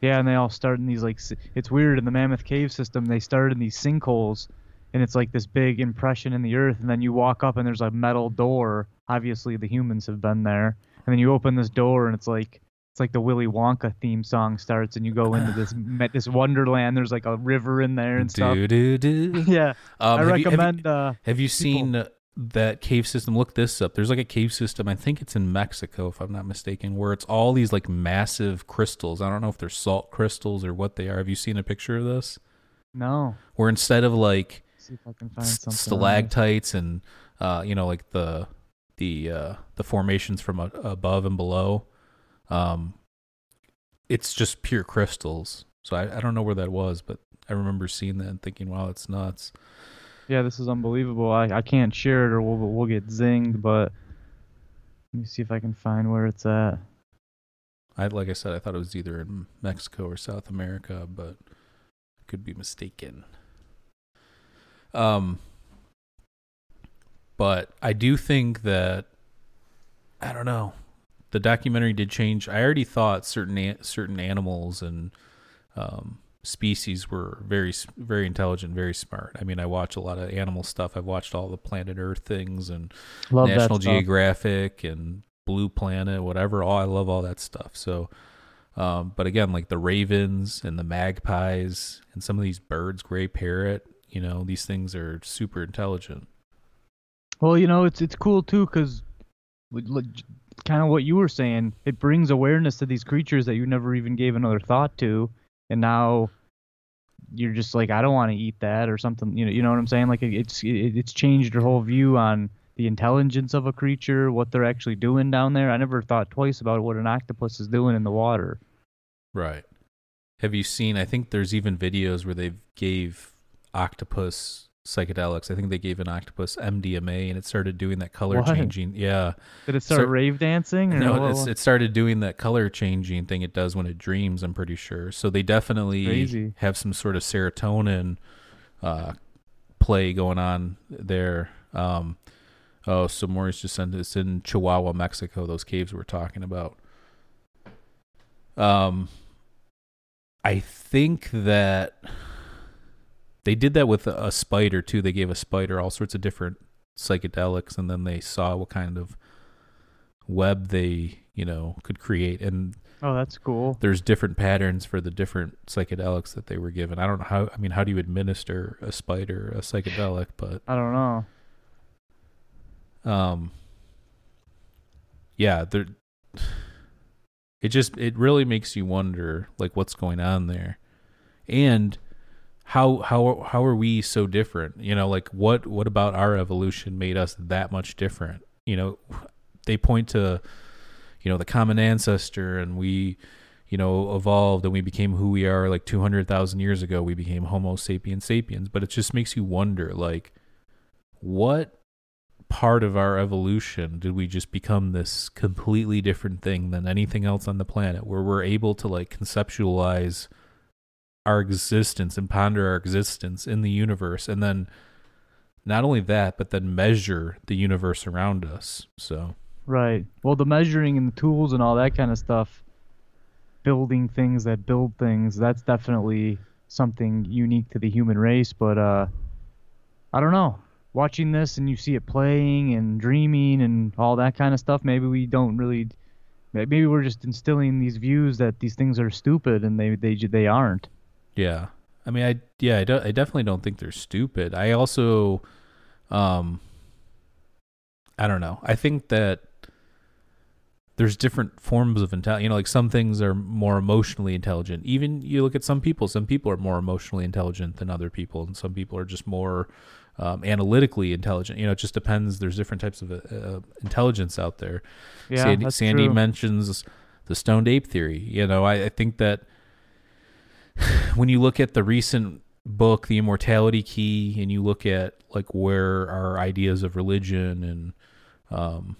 Yeah, and they all start in these like it's weird in the Mammoth Cave system. They start in these sinkholes, and it's like this big impression in the earth, and then you walk up and there's a metal door. Obviously, the humans have been there, and then you open this door, and it's like it's like the Willy Wonka theme song starts, and you go into this this wonderland. There's like a river in there and stuff. Do do do. Yeah, Um, I have you- have you- recommend. uh, Have you seen that cave system? Look this up. There's like a cave system. I think it's in Mexico, if I'm not mistaken, where it's all these like massive crystals. I don't know if they're salt crystals or what they are. Have you seen a picture of this? no. Where instead of like See if I can find something. stalactites and uh, you know like the the uh, the formations from a, above and below, um, it's just pure crystals. So I, I don't know where that was, but I remember seeing that and thinking, wow, it's nuts. Yeah, this is unbelievable. I, I can't share it or we'll we'll get zinged, but let me see if I can find where it's at. I like I said, I thought it was either in Mexico or South America, but could be mistaken. Um, but I do think that I don't know. The documentary did change. I already thought certain a- certain animals and um, species were very very intelligent, very smart. I mean, I watch a lot of animal stuff. I've watched all the Planet Earth things and Love National. Geographic and Blue Planet, whatever. All I love all that stuff. So, um, but again, like the ravens and the magpies and some of these birds, gray parrot, You know, these things are super intelligent. Well, you know, it's it's cool too because kind of what you were saying. It brings awareness to these creatures that you never even gave another thought to, and now you're just like, I don't want to eat that or something. You know, you know what I'm saying? Like it's it, it's changed your whole view on the intelligence of a creature, what they're actually doing down there. I never thought twice about what an octopus is doing in the water. Right. Have you seen? I think there's even videos where they gave octopus psychedelics. I think they gave an octopus MDMA and it started doing that color What? changing. Yeah. Did it start So- rave dancing? No, it's, it started doing that color changing thing it does when it dreams, I'm pretty sure. So they definitely Crazy. have some sort of serotonin uh, play going on there. Um, oh, so Maurice just sent this in Chihuahua, Mexico, those caves we're talking about. Um, I think that they did that with a, a spider too. They gave a spider all sorts of different psychedelics, and then they saw what kind of web they you know could create. And oh, that's cool. there's different patterns for the different psychedelics that they were given. I don't know how. I mean, how do you administer a spider a psychedelic? But I don't know. um, yeah, there. It just it really makes you wonder like what's going on there, and how how how are we so different? You know, like what what about our evolution made us that much different? You know, they point to you know the common ancestor, and we you know evolved and we became who we are like two hundred thousand years ago. We became Homo sapiens sapiens, but it just makes you wonder like what part of our evolution did we just become this completely different thing than anything else on the planet where we're able to like conceptualize our existence and ponder our existence in the universe and then not only that but then measure the universe around us so Right. Well, the measuring and the tools and all that kind of stuff, building things that build things, that's definitely something unique to the human race. But uh, I don't know. Watching this and you see it playing and dreaming and all that kind of stuff, maybe we don't really. Maybe we're just instilling these views that these things are stupid and they they they aren't. Yeah. I mean, I yeah, I, do, I definitely don't think they're stupid. I also, um, I don't know. I think that there's different forms of intelligence. You know, like some things are more emotionally intelligent. Even you look at some people. Some people are more emotionally intelligent than other people, and some people are just more um, analytically intelligent. You know, it just depends. There's different types of uh, intelligence out there. Yeah, Sandy, Sandy mentions the stoned ape theory. You know, I, I think that when you look at the recent book, The Immortality Key, and you look at like where our ideas of religion and um,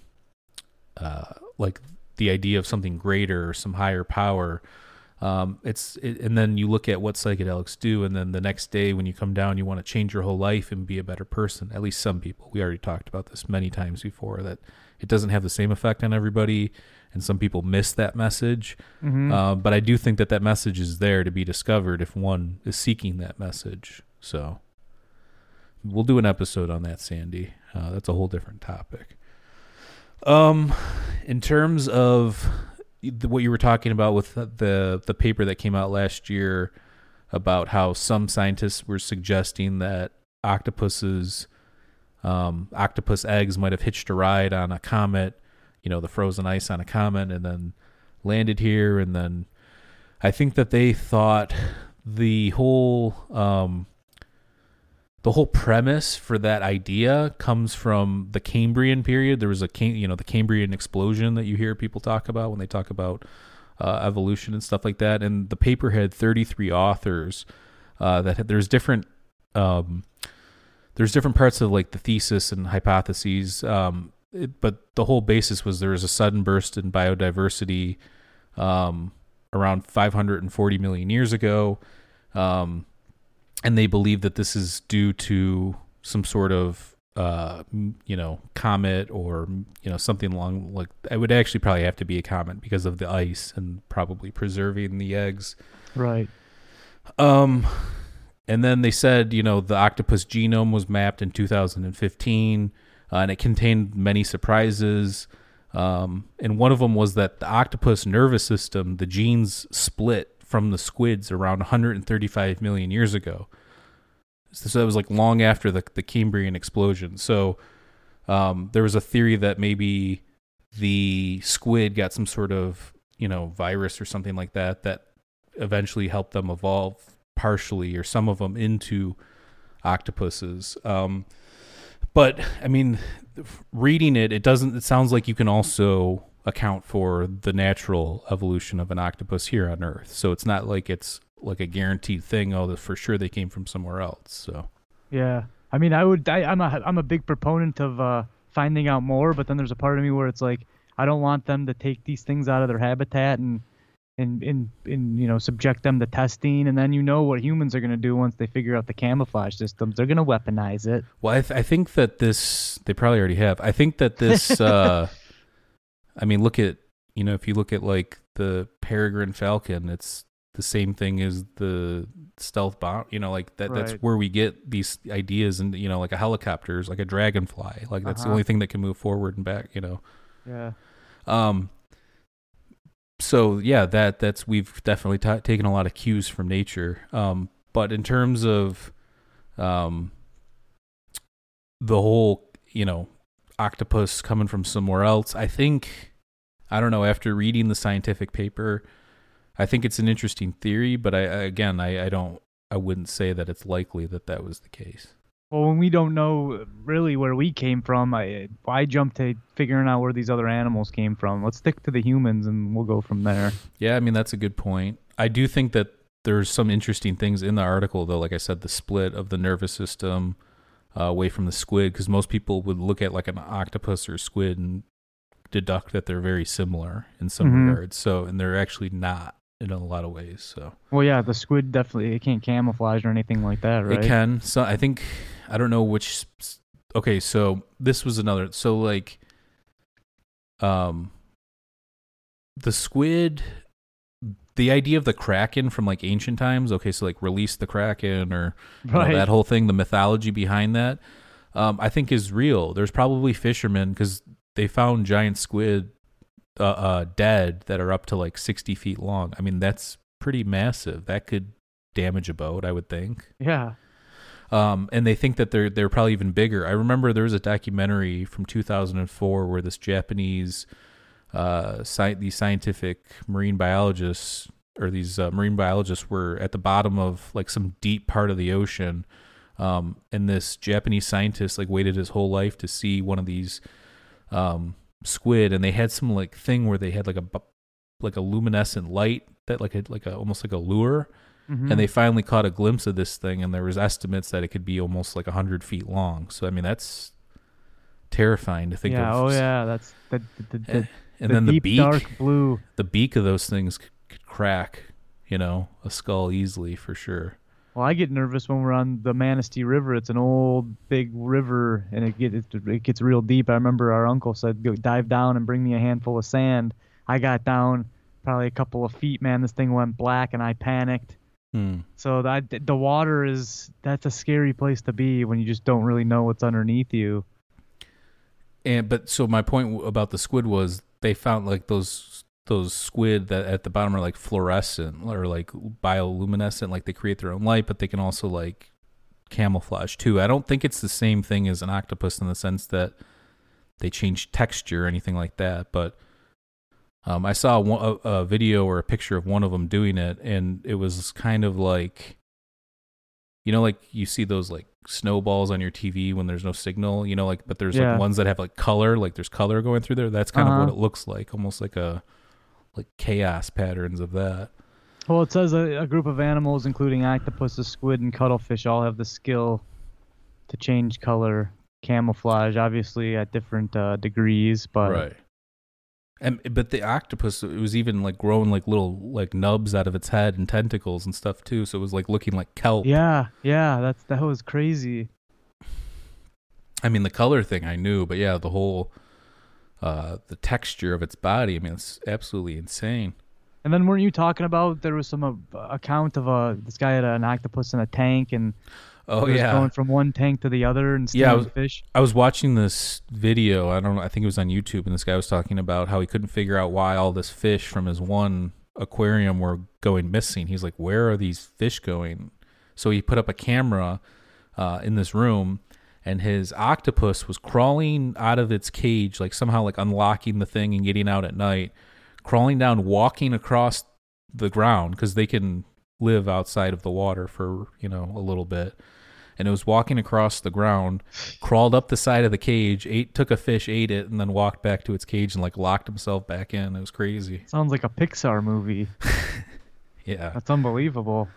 uh, like the idea of something greater or some higher power. Um, it's it, and then you look at what psychedelics do, and then the next day when you come down, you want to change your whole life and be a better person. At least some people. We already talked about this many times before that it doesn't have the same effect on everybody, and some people miss that message. Mhm. Uh, but I do think that that message is there to be discovered if one is seeking that message. So we'll do an episode on that, Sandy. Uh, that's a whole different topic. Um, in terms of what you were talking about with the the paper that came out last year about how some scientists were suggesting that octopuses, um, octopus eggs might have hitched a ride on a comet, you know, the frozen ice on a comet, and then landed here, and then I think that they thought the whole um, the whole premise for that idea comes from the Cambrian period. There was a you know the Cambrian explosion that you hear people talk about when they talk about uh, evolution and stuff like that. And the paper had 33 authors uh, that had, there's different um, there's different parts of like the thesis and hypotheses. Um, it, but the whole basis was there was a sudden burst in biodiversity um, around 540 million years ago. Um, and they believe that this is due to some sort of uh you know comet or you know something along like it would actually probably have to be a comet because of the ice and probably preserving the eggs Right. um and then they said you know the octopus genome was mapped in 2015 uh, and it contained many surprises um and one of them was that the octopus nervous system the genes split from the squids around 135 million years ago So that was like long after the the Cambrian explosion. So um, there was a theory that maybe the squid got some sort of you know virus or something like that that eventually helped them evolve partially or some of them into octopuses. Um, but I mean, reading it, it doesn't. It sounds like you can also account for the natural evolution of an octopus here on Earth. So it's not like it's like a guaranteed thing. Oh, for sure they came from somewhere else. So Yeah, I mean, I would. I, I'm a I'm a big proponent of uh, finding out more, but then there's a part of me where it's like I don't want them to take these things out of their habitat and and and, and you know subject them to testing, and then you know what humans are gonna do once they figure out the camouflage systems. They're gonna weaponize it. Well, I, th- I think that this they probably already have. I think that this. uh I mean, look at you know if you look at like the Peregrine Falcon, it's the same thing as the stealth bomb. You know, like that. That's where we get these ideas, and you know, like a helicopter is like a dragonfly. Like that's the Uh-huh. only thing that can move forward and back. You know. Yeah. Um. So yeah, that that's we've definitely ta taken a lot of cues from nature. Um, but in terms of, um, the whole you know octopus coming from somewhere else, I think I don't know. After reading the scientific paper, I think it's an interesting theory, but I- again I I don't I wouldn't say that it's likely that that was the case. Well, when we don't know really where we came from, I why jump to figuring out where these other animals came from? Let's stick to the humans, and we'll go from there. Yeah, I mean that's a good point. I do think that there's some interesting things in the article, though. Like I said, the split of the nervous system uh, away from the squid, because most people would look at like an octopus or squid and deduct that they're very similar in some Mhm. regards. So, and they're actually not in a lot of ways. So Well, yeah, the squid definitely it can't camouflage or anything like that, right? it can. So I think I don't know which. Okay, so this was another. So like, um, the squid the idea of the kraken from like ancient times okay so like release the kraken or you know, that whole thing the mythology behind that um, i think is real there's probably fishermen because they found giant squid uh, uh, dead that are up to like 60 feet long i mean that's pretty massive that could damage a boat i would think Yeah. Um, and they think that they're they're probably even bigger. I remember there was a documentary from 2004 where this Japanese uh, sci- these scientific marine biologists or these uh, marine biologists were at the bottom of like some deep part of the ocean, um, and this Japanese scientist like waited his whole life to see one of these um, squid, and they had some like thing where they had like a like a luminescent light that like a like a almost like a lure Mhm. and they finally caught a glimpse of this thing and there was estimates that it could be almost like 100 feet long so i mean that's terrifying to think yeah. of Oh yeah. That's the the, the, the, and the then the beak dark blue. the beak of those things could, could crack you know a skull easily for sure Well, I get nervous when we're on the Manistee River. It's an old, big river, and it gets it gets real deep. I remember our uncle said, "Go dive down and bring me a handful of sand." I got down probably a couple of feet. Man, this thing went black, and I panicked. Hmm. So that the water is that's a scary place to be when you just don't really know what's underneath you. and but so my point about the squid was they found like those those squid that at the bottom are like fluorescent or like bioluminescent like they create their own light but they can also like camouflage too i don't think it's the same thing as an octopus in the sense that they change texture or anything like that but um, i saw one, a, a video or a picture of one of them doing it and it was kind of like you know like you see those like snowballs on your tv when there's no signal you know like but there's Yeah. like ones that have like color like there's color going through there that's kind of Uh-huh. what it looks like almost like a like chaos patterns of that Well, it says a, a group of animals, including octopuses, squid, and cuttlefish, all have the skill to change color, camouflage, obviously at different uh, degrees. But right and but the octopus it was even like growing like little like nubs out of its head and tentacles and stuff too. So it was like looking like kelp. Yeah, yeah, that's that was crazy. i mean the color thing i knew but yeah the whole uh the texture of its body i mean it's absolutely insane. And then weren't you talking about there was some uh, account of a this guy had an octopus in a tank and oh yeah going from one tank to the other and Yeah, I stealing was- fish. I was watching this video. I don't know. I think it was on YouTube, and this guy was talking about how he couldn't figure out why all this fish from his one aquarium were going missing. He's like, "Where are these fish going?" So he put up a camera uh, in this room, and his octopus was crawling out of its cage, like somehow like unlocking the thing and getting out at night, crawling down, walking across the ground because they can live outside of the water for you know a little bit and it was walking across the ground, crawled up the side of the cage, ate, took a fish, ate it, and then walked back to its cage and like locked himself back in. It was crazy. Sounds like a Pixar movie. Yeah. That's unbelievable.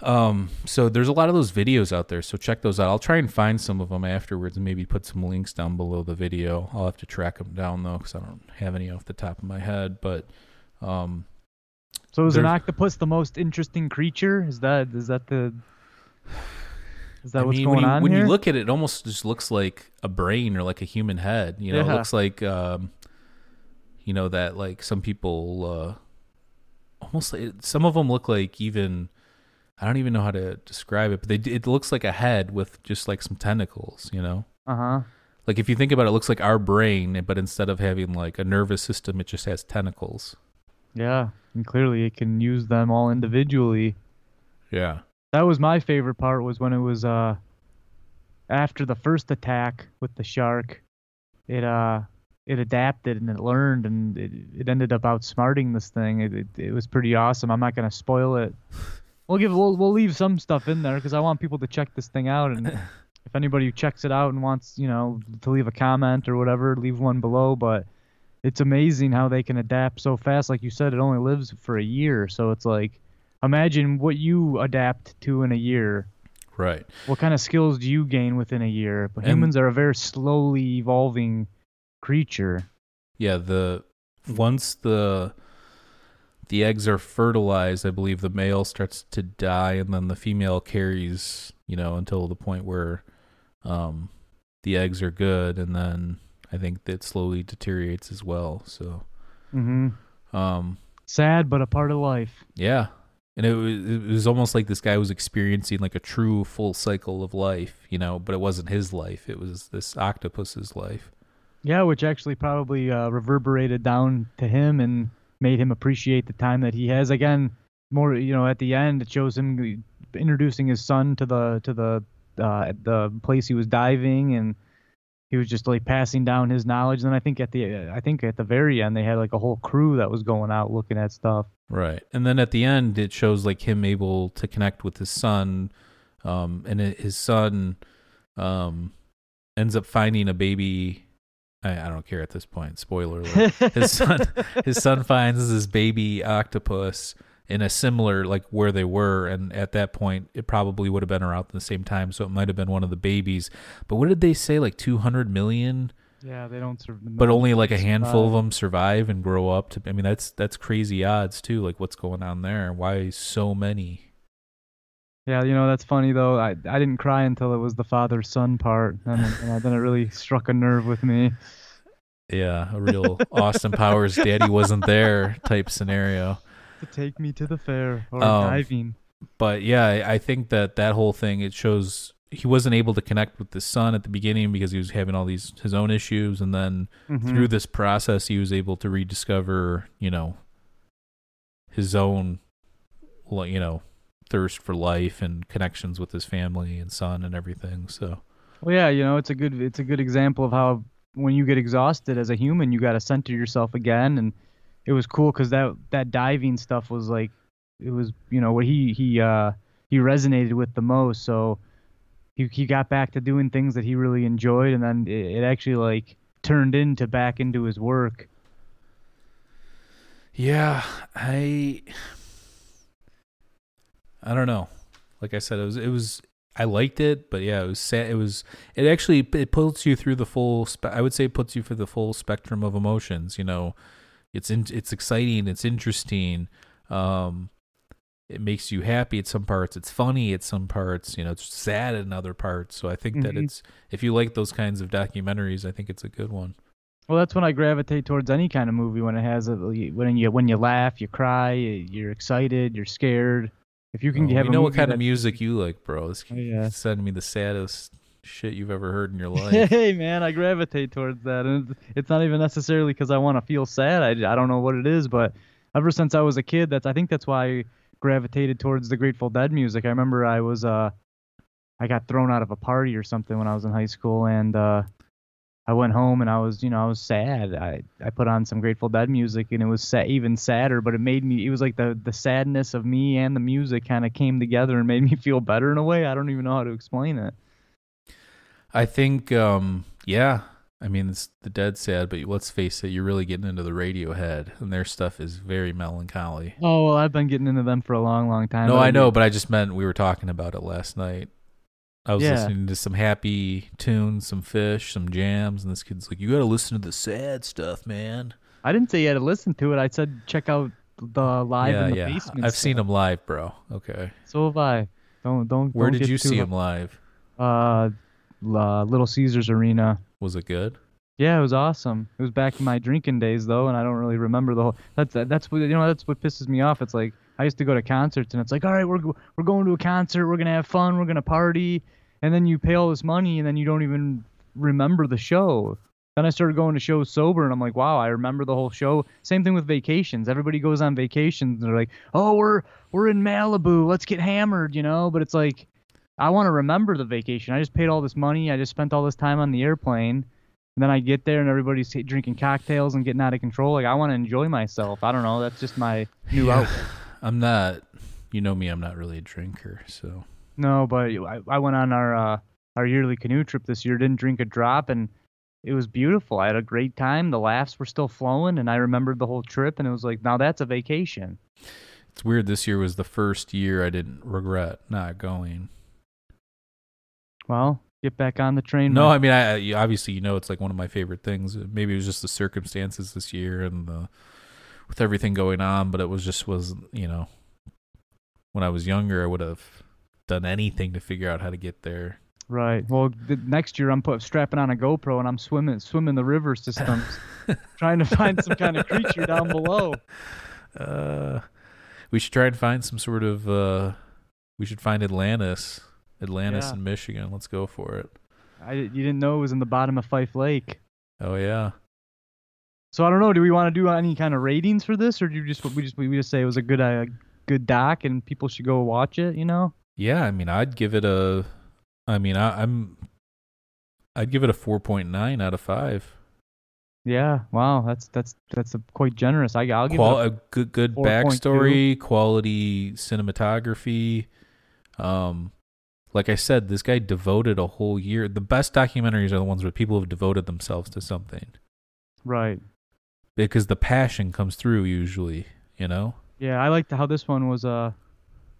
Um. So there's a lot of those videos out there. So check those out. I'll try and find some of them afterwards and maybe put some links down below the video. I'll have to track them down though because I don't have any off the top of my head. But, um, So is an octopus the most interesting creature? Is that is that the is that I what's mean, going when you, on when here? you look at it, it almost just looks like a brain or like a human head. You know, it looks like, um, you know, that like some people, uh, almost like, some of them look like even, I don't even know how to describe it, but they, it looks like a head with just like some tentacles, you know? uh huh. Like if you think about it, it looks like our brain, but instead of having like a nervous system, it just has tentacles. Yeah, and clearly it can use them all individually. Yeah. That was my favorite part was when it was uh after the first attack with the shark, it uh it adapted and it learned and it, it ended up outsmarting this thing. It, it it was pretty awesome. I'm not gonna spoil it. We'll give we'll we'll leave some stuff in there because I want people to check this thing out and if anybody who checks it out and wants you know to leave a comment or whatever, leave one below. But it's amazing how they can adapt so fast. Like you said, it only lives for a year, so it's like imagine what you adapt to in a year. Right. What kind of skills do you gain within a year? But And- humans are a very slowly evolving creature. Yeah, the once the the eggs are fertilized, I believe the male starts to die, and then the female carries, you know, until the point where um, the eggs are good, and then I think it slowly deteriorates as well. So, mm-hmm. um, Sad, but a part of life. yeah, and it was it was almost like this guy was experiencing like a true full cycle of life, you know, but it wasn't his life; it was this octopus's life. Yeah, which actually probably uh, reverberated down to him and made him appreciate the time that he has. Again, more you know, at the end it shows him introducing his son to the to the uh, the place he was diving, and he was just like passing down his knowledge. And I think at the I think at the very end they had like a whole crew that was going out looking at stuff. Right. And then at the end, it shows like him able to connect with his son. Um, and it, his son um, ends up finding a baby. I, I don't care at this point. Spoiler alert. His son, his son finds this baby octopus in a similar, like where they were. And at that point, it probably would have been around the same time. So it might have been one of the babies. But what did they say? Like 200 million? yeah, they don't serve. but only like a handful of them survive and grow up to i mean that's that's crazy odds too like what's going on there why so many Yeah, you know that's funny though. I I didn't cry until it was the father son part, and, and then it really struck a nerve with me. yeah a real austin powers daddy wasn't there type scenario To take me to the fair or Um, diving. but yeah I, I think that that whole thing it shows he wasn't able to connect with the son at the beginning because he was having all these his own issues and then Mhm. through this process he was able to rediscover you know his own you know thirst for life and connections with his family and son and everything so Well, yeah, you know, it's a good it's a good example of how when you get exhausted as a human, you got to center yourself again. And it was cool because that that diving stuff was like it was you know what he he uh he resonated with the most. So he he got back to doing things that he really enjoyed, and then it, it actually like turned into back into his work. Yeah, I I don't know. Like I said, it was it was I liked it, but yeah, it was sad. It was it actually it puts you through the full. Spe- I would say it puts you through the full spectrum of emotions. You know, it's in, it's exciting, it's interesting. Um, it makes you happy at some parts. It's funny at some parts. You know, it's sad in other parts. So I think that Mhm. it's if you like those kinds of documentaries, I think it's a good one. Well, that's when I gravitate towards any kind of movie when it has a when you when you laugh, you cry, you're excited, you're scared. If you can Oh, have a know what kind of music you like, bro. This Oh, yeah. sending me the saddest shit you've ever heard in your life. Hey man, I gravitate towards that, and it's- not even necessarily because I want to feel sad. I, I don't know what it is, but ever since I was a kid, that's I think that's why I gravitated towards the Grateful Dead music. I remember I was uh, I got thrown out of a party or something when I was in high school, and uh, I went home and I was, you know, I was sad. I, I put on some Grateful Dead music and it was sa- even sadder, but it made me, it was like the, the sadness of me and the music kind of came together and made me feel better in a way. I don't even know how to explain it. I think, um, yeah. I mean, it's the dead sad, but let's face it, you're really getting into the Radiohead, and their stuff is very melancholy. Oh, well, I've been getting into them for a long, long time. No, I know, but I just meant we were talking about it last night. I was Yeah. listening to some happy tunes, some Phish, some jams, and this kid's like, "You got to listen to the sad stuff, man." I didn't say you had to listen to it. I said check out the live yeah, in the yeah. basement. I've seen stuff. him live, bro. Okay, So have I. Don't don't. where don't did you see him live? Uh, uh, Little Caesars Arena. Was it good? Yeah, it was awesome. It was back in my drinking days though, and I don't really remember the whole. That's that's what you know. That's what pisses me off. It's like I used to go to concerts, and it's like, all right, we're we're going to a concert, we're gonna have fun, we're gonna party, and then you pay all this money, and then you don't even remember the show. Then I started going to shows sober, and I'm like, wow, I remember the whole show. Same thing with vacations. Everybody goes on vacations, and they're like, oh, we're we're in Malibu, let's get hammered, you know. But it's like, I want to remember the vacation. I just paid all this money. I just spent all this time on the airplane. And then I get there and everybody's drinking cocktails and getting out of control. Like I want to enjoy myself. I don't know. That's just my new Yeah. outlook. I'm not. You know me. I'm not really a drinker, so No, but I, I went on our uh, our yearly canoe trip this year. Didn't drink a drop, and it was beautiful. I had a great time. The laughs were still flowing, and I remembered the whole trip. And it was like, now that's a vacation. it's weird. This year was the first year I didn't regret not going. Well, get back on the train. No, I mean, I, I obviously you know it's like one of my favorite things. Maybe it was just the circumstances this year and the with everything going on, but it was just was you know when I was younger, I would have done anything to figure out how to get there. Right. Well, the, next year I'm put strapping on a GoPro and I'm swimming swimming the river systems, trying to find some kind of creature down below. Uh, we should try and find some sort of. uh We should find Atlantis, Atlantis Yeah. in Michigan. Let's go for it. I you didn't know it was in the bottom of Fife Lake. Oh yeah. So I don't know. Do we want to do any kind of ratings for this, or do you just we just we just say it was a good uh, good doc and people should go watch it? You know. Yeah, I mean, I'd give it a. I mean, I, I'm. I'd give it a four point nine out of five. Yeah. Wow. That's that's that's a, quite generous. I I'll give Qual- it. a good good 4.2. backstory, quality cinematography. Um, like I said, this guy devoted a whole year. The best documentaries are the ones where people have devoted themselves to something right. because the passion comes through usually. You know. Yeah. I liked how this one was uh,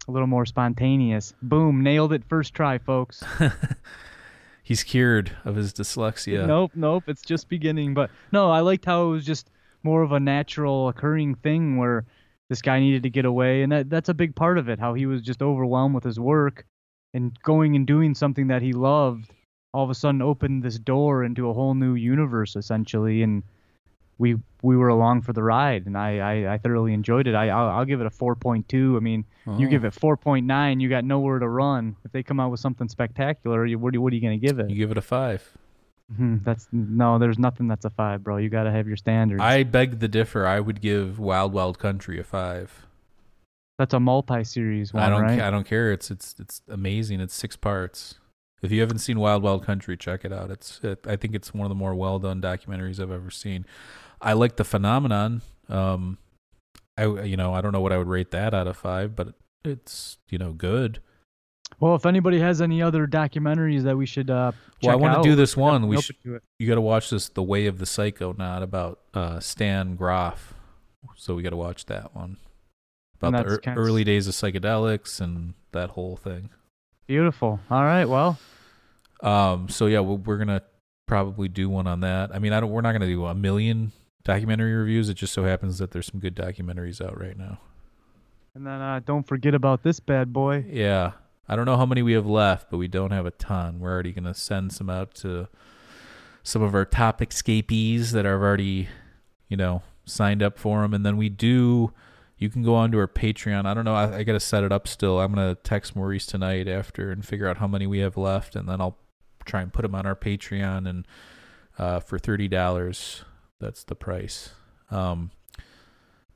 a little more spontaneous. Boom. Nailed it first try, folks. He's cured of his dyslexia. Nope. Nope. It's just beginning. But no, I liked how it was just more of a natural occurring thing where this guy needed to get away, and that that's a big part of it. How he was just overwhelmed with his work, and going and doing something that he loved, all of a sudden opened this door into a whole new universe essentially, and we we were along for the ride, and I I, I thoroughly enjoyed it. I I'll, I'll give it a 4.2. I mean, you Oh. give it 4.9, you got nowhere to run. If they come out with something spectacular, you, what, are- what are you gonna give it? You give it a five. Mhm, That's no, there's nothing that's a five, bro. You gotta have your standards. I beg the differ. I would give Wild Wild Country a five. That's a multi-series one, I don't. right? I don't care. It's it's it's amazing. It's six parts. If you haven't seen Wild Wild Country, check it out. It's. It, I think it's one of the more well done documentaries I've ever seen. I like the phenomenon. Um, I you know I don't know what I would rate that out of five, but it's you know good. Well, if anybody has any other documentaries that we should uh, Well, I check wanna do this one. We should- You got to watch this, The Way of the Psycho, not about uh, Stan Grof. So we got to watch that one about the kinda early days of psychedelics and that whole thing. Beautiful. All right. Well, Um, so yeah, we're, we're gonna probably do one on that. I mean, I don't. We're not gonna do a million documentary reviews. It just so happens that there's some good documentaries out right now. and then uh, don't forget about this bad boy. Yeah, I don't know how many we have left, but we don't have a ton. We're already gonna send some out to some of our top escapees that are already, you know, signed up for them, and then we do. You can go onto our Patreon. I don't know. I, I got to set it up still. I'm gonna text Maurice tonight after and figure out how many we have left, and then I'll try and put them on our Patreon. And uh, for thirty dollars, that's the price. Um,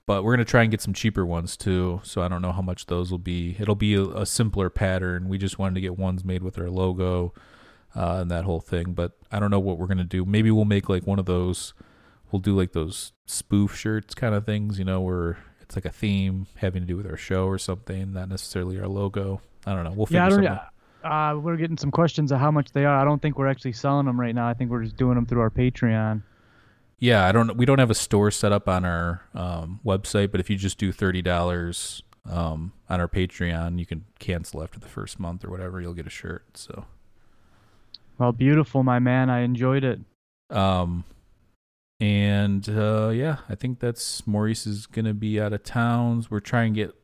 but we're gonna try and get some cheaper ones too. So I don't know how much those will be. It'll be a, a simpler pattern. We just wanted to get ones made with our logo uh, and that whole thing. But I don't know what we're gonna do. Maybe we'll make like one of those. We'll do like those spoof shirts kind of things, you know, where it's like a theme having to do with our show or something, not necessarily our logo. I don't know. We'll figure Yeah, I don't. something. out. Uh, we're getting some questions of how much they are. I don't think we're actually selling them right now. I think we're just doing them through our Patreon. Yeah, I don't. We don't have a store set up on our um, website, but if you just do thirty dollars um, on our Patreon, you can cancel after the first month or whatever. You'll get a shirt. So, Well, beautiful, my man. I enjoyed it. um, and uh, yeah, I think that's Maurice is gonna be out of towns. We're trying to get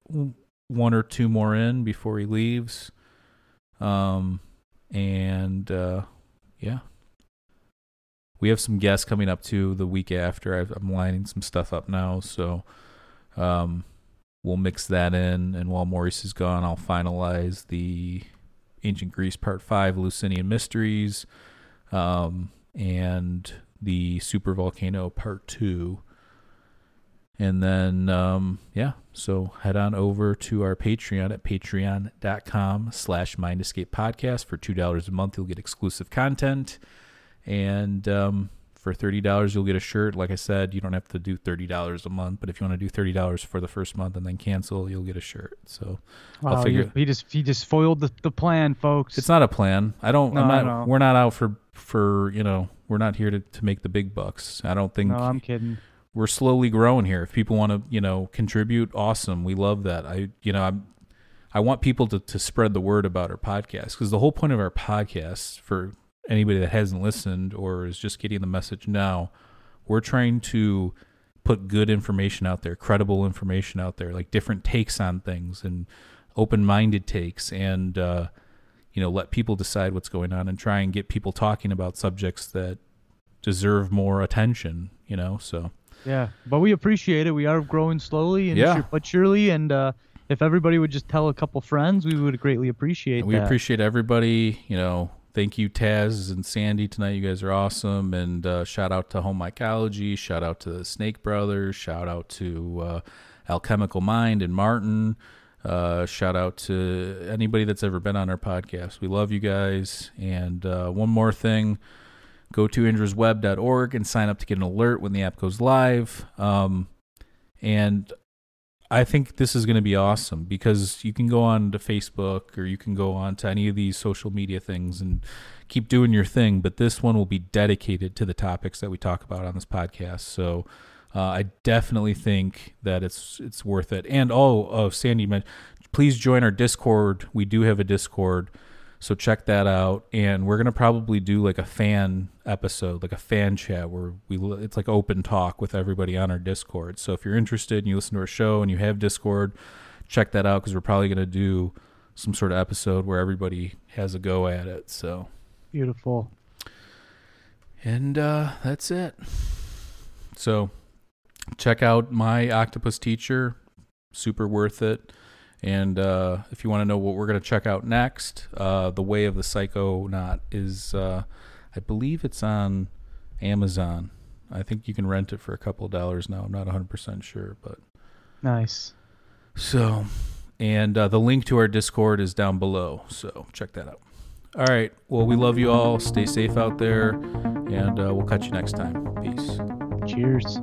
one or two more in before he leaves. Um, and uh, yeah, we have some guests coming up too the week after. I've, I'm lining some stuff up now, so um, we'll mix that in. And while Maurice is gone, I'll finalize the Ancient Greece Part Five, Eleusinian Mysteries, um, and the Super Volcano Part Two. And then, um, yeah, so head on over to our Patreon at patreon.com slash Mind Escape Podcast. For $2 a month, you'll get exclusive content. And um, for $30, you'll get a shirt. Like I said, you don't have to do $30 a month, but if you want to do $30 for the first month and then cancel, you'll get a shirt. So I'll figure- he just he just foiled the, the plan, folks. it's not a plan. I don't, I'm No, I not, know. we're not out for, for, you know, we're not here to, to make the big bucks. I don't think no, I'm kidding. we're slowly growing here. If people want to, you know, contribute, awesome. We love that. I, you know, I'm, I want people to, to spread the word about our podcast because the whole point of our podcast for anybody that hasn't listened or is just getting the message now, we're trying to put good information out there, credible information out there, like different takes on things and open-minded takes and, uh, you know, let people decide what's going on and try and get people talking about subjects that deserve more attention, you know, so. Yeah, but we appreciate it. We are growing slowly and Yeah. but surely. And uh, if everybody would just tell a couple friends, we would greatly appreciate And we that. appreciate everybody. You know, thank you, Taz and Sandy tonight. You guys are awesome. And uh, shout out to Home Mycology. Shout out to the Snake Brothers. Shout out to uh, Alchemical Mind and Martin. Uh, shout out to anybody that's ever been on our podcast. We love you guys. And uh, one more thing go to indrasweb.org and sign up to get an alert when the app goes live. Um, and I think this is going to be awesome because you can go on to Facebook or you can go on to any of these social media things and keep doing your thing, but this one will be dedicated to the topics that we talk about on this podcast. So uh, I definitely think that it's it's worth it. And oh, oh, Sandy, please join our Discord. We do have a Discord. So check that out, and we're gonna probably do like a fan episode, like a fan chat, where we it's like open talk with everybody on our Discord. So if you're interested and you listen to our show and you have Discord, check that out because we're probably gonna do some sort of episode where everybody has a go at it. So Beautiful. and uh, that's it. So check out my octopus teacher, super worth it. And uh, if you want to know what we're going to check out next, uh, The Way of the Psycho Psychonaut is, uh, I believe it's on Amazon. I think you can rent it for a couple of dollars now. I'm not 100% sure, but Nice. so, and uh, the link to our Discord is down below. So check that out. All right. Well, we love you all. Stay safe out there, and uh, we'll catch you next time. Peace. Cheers.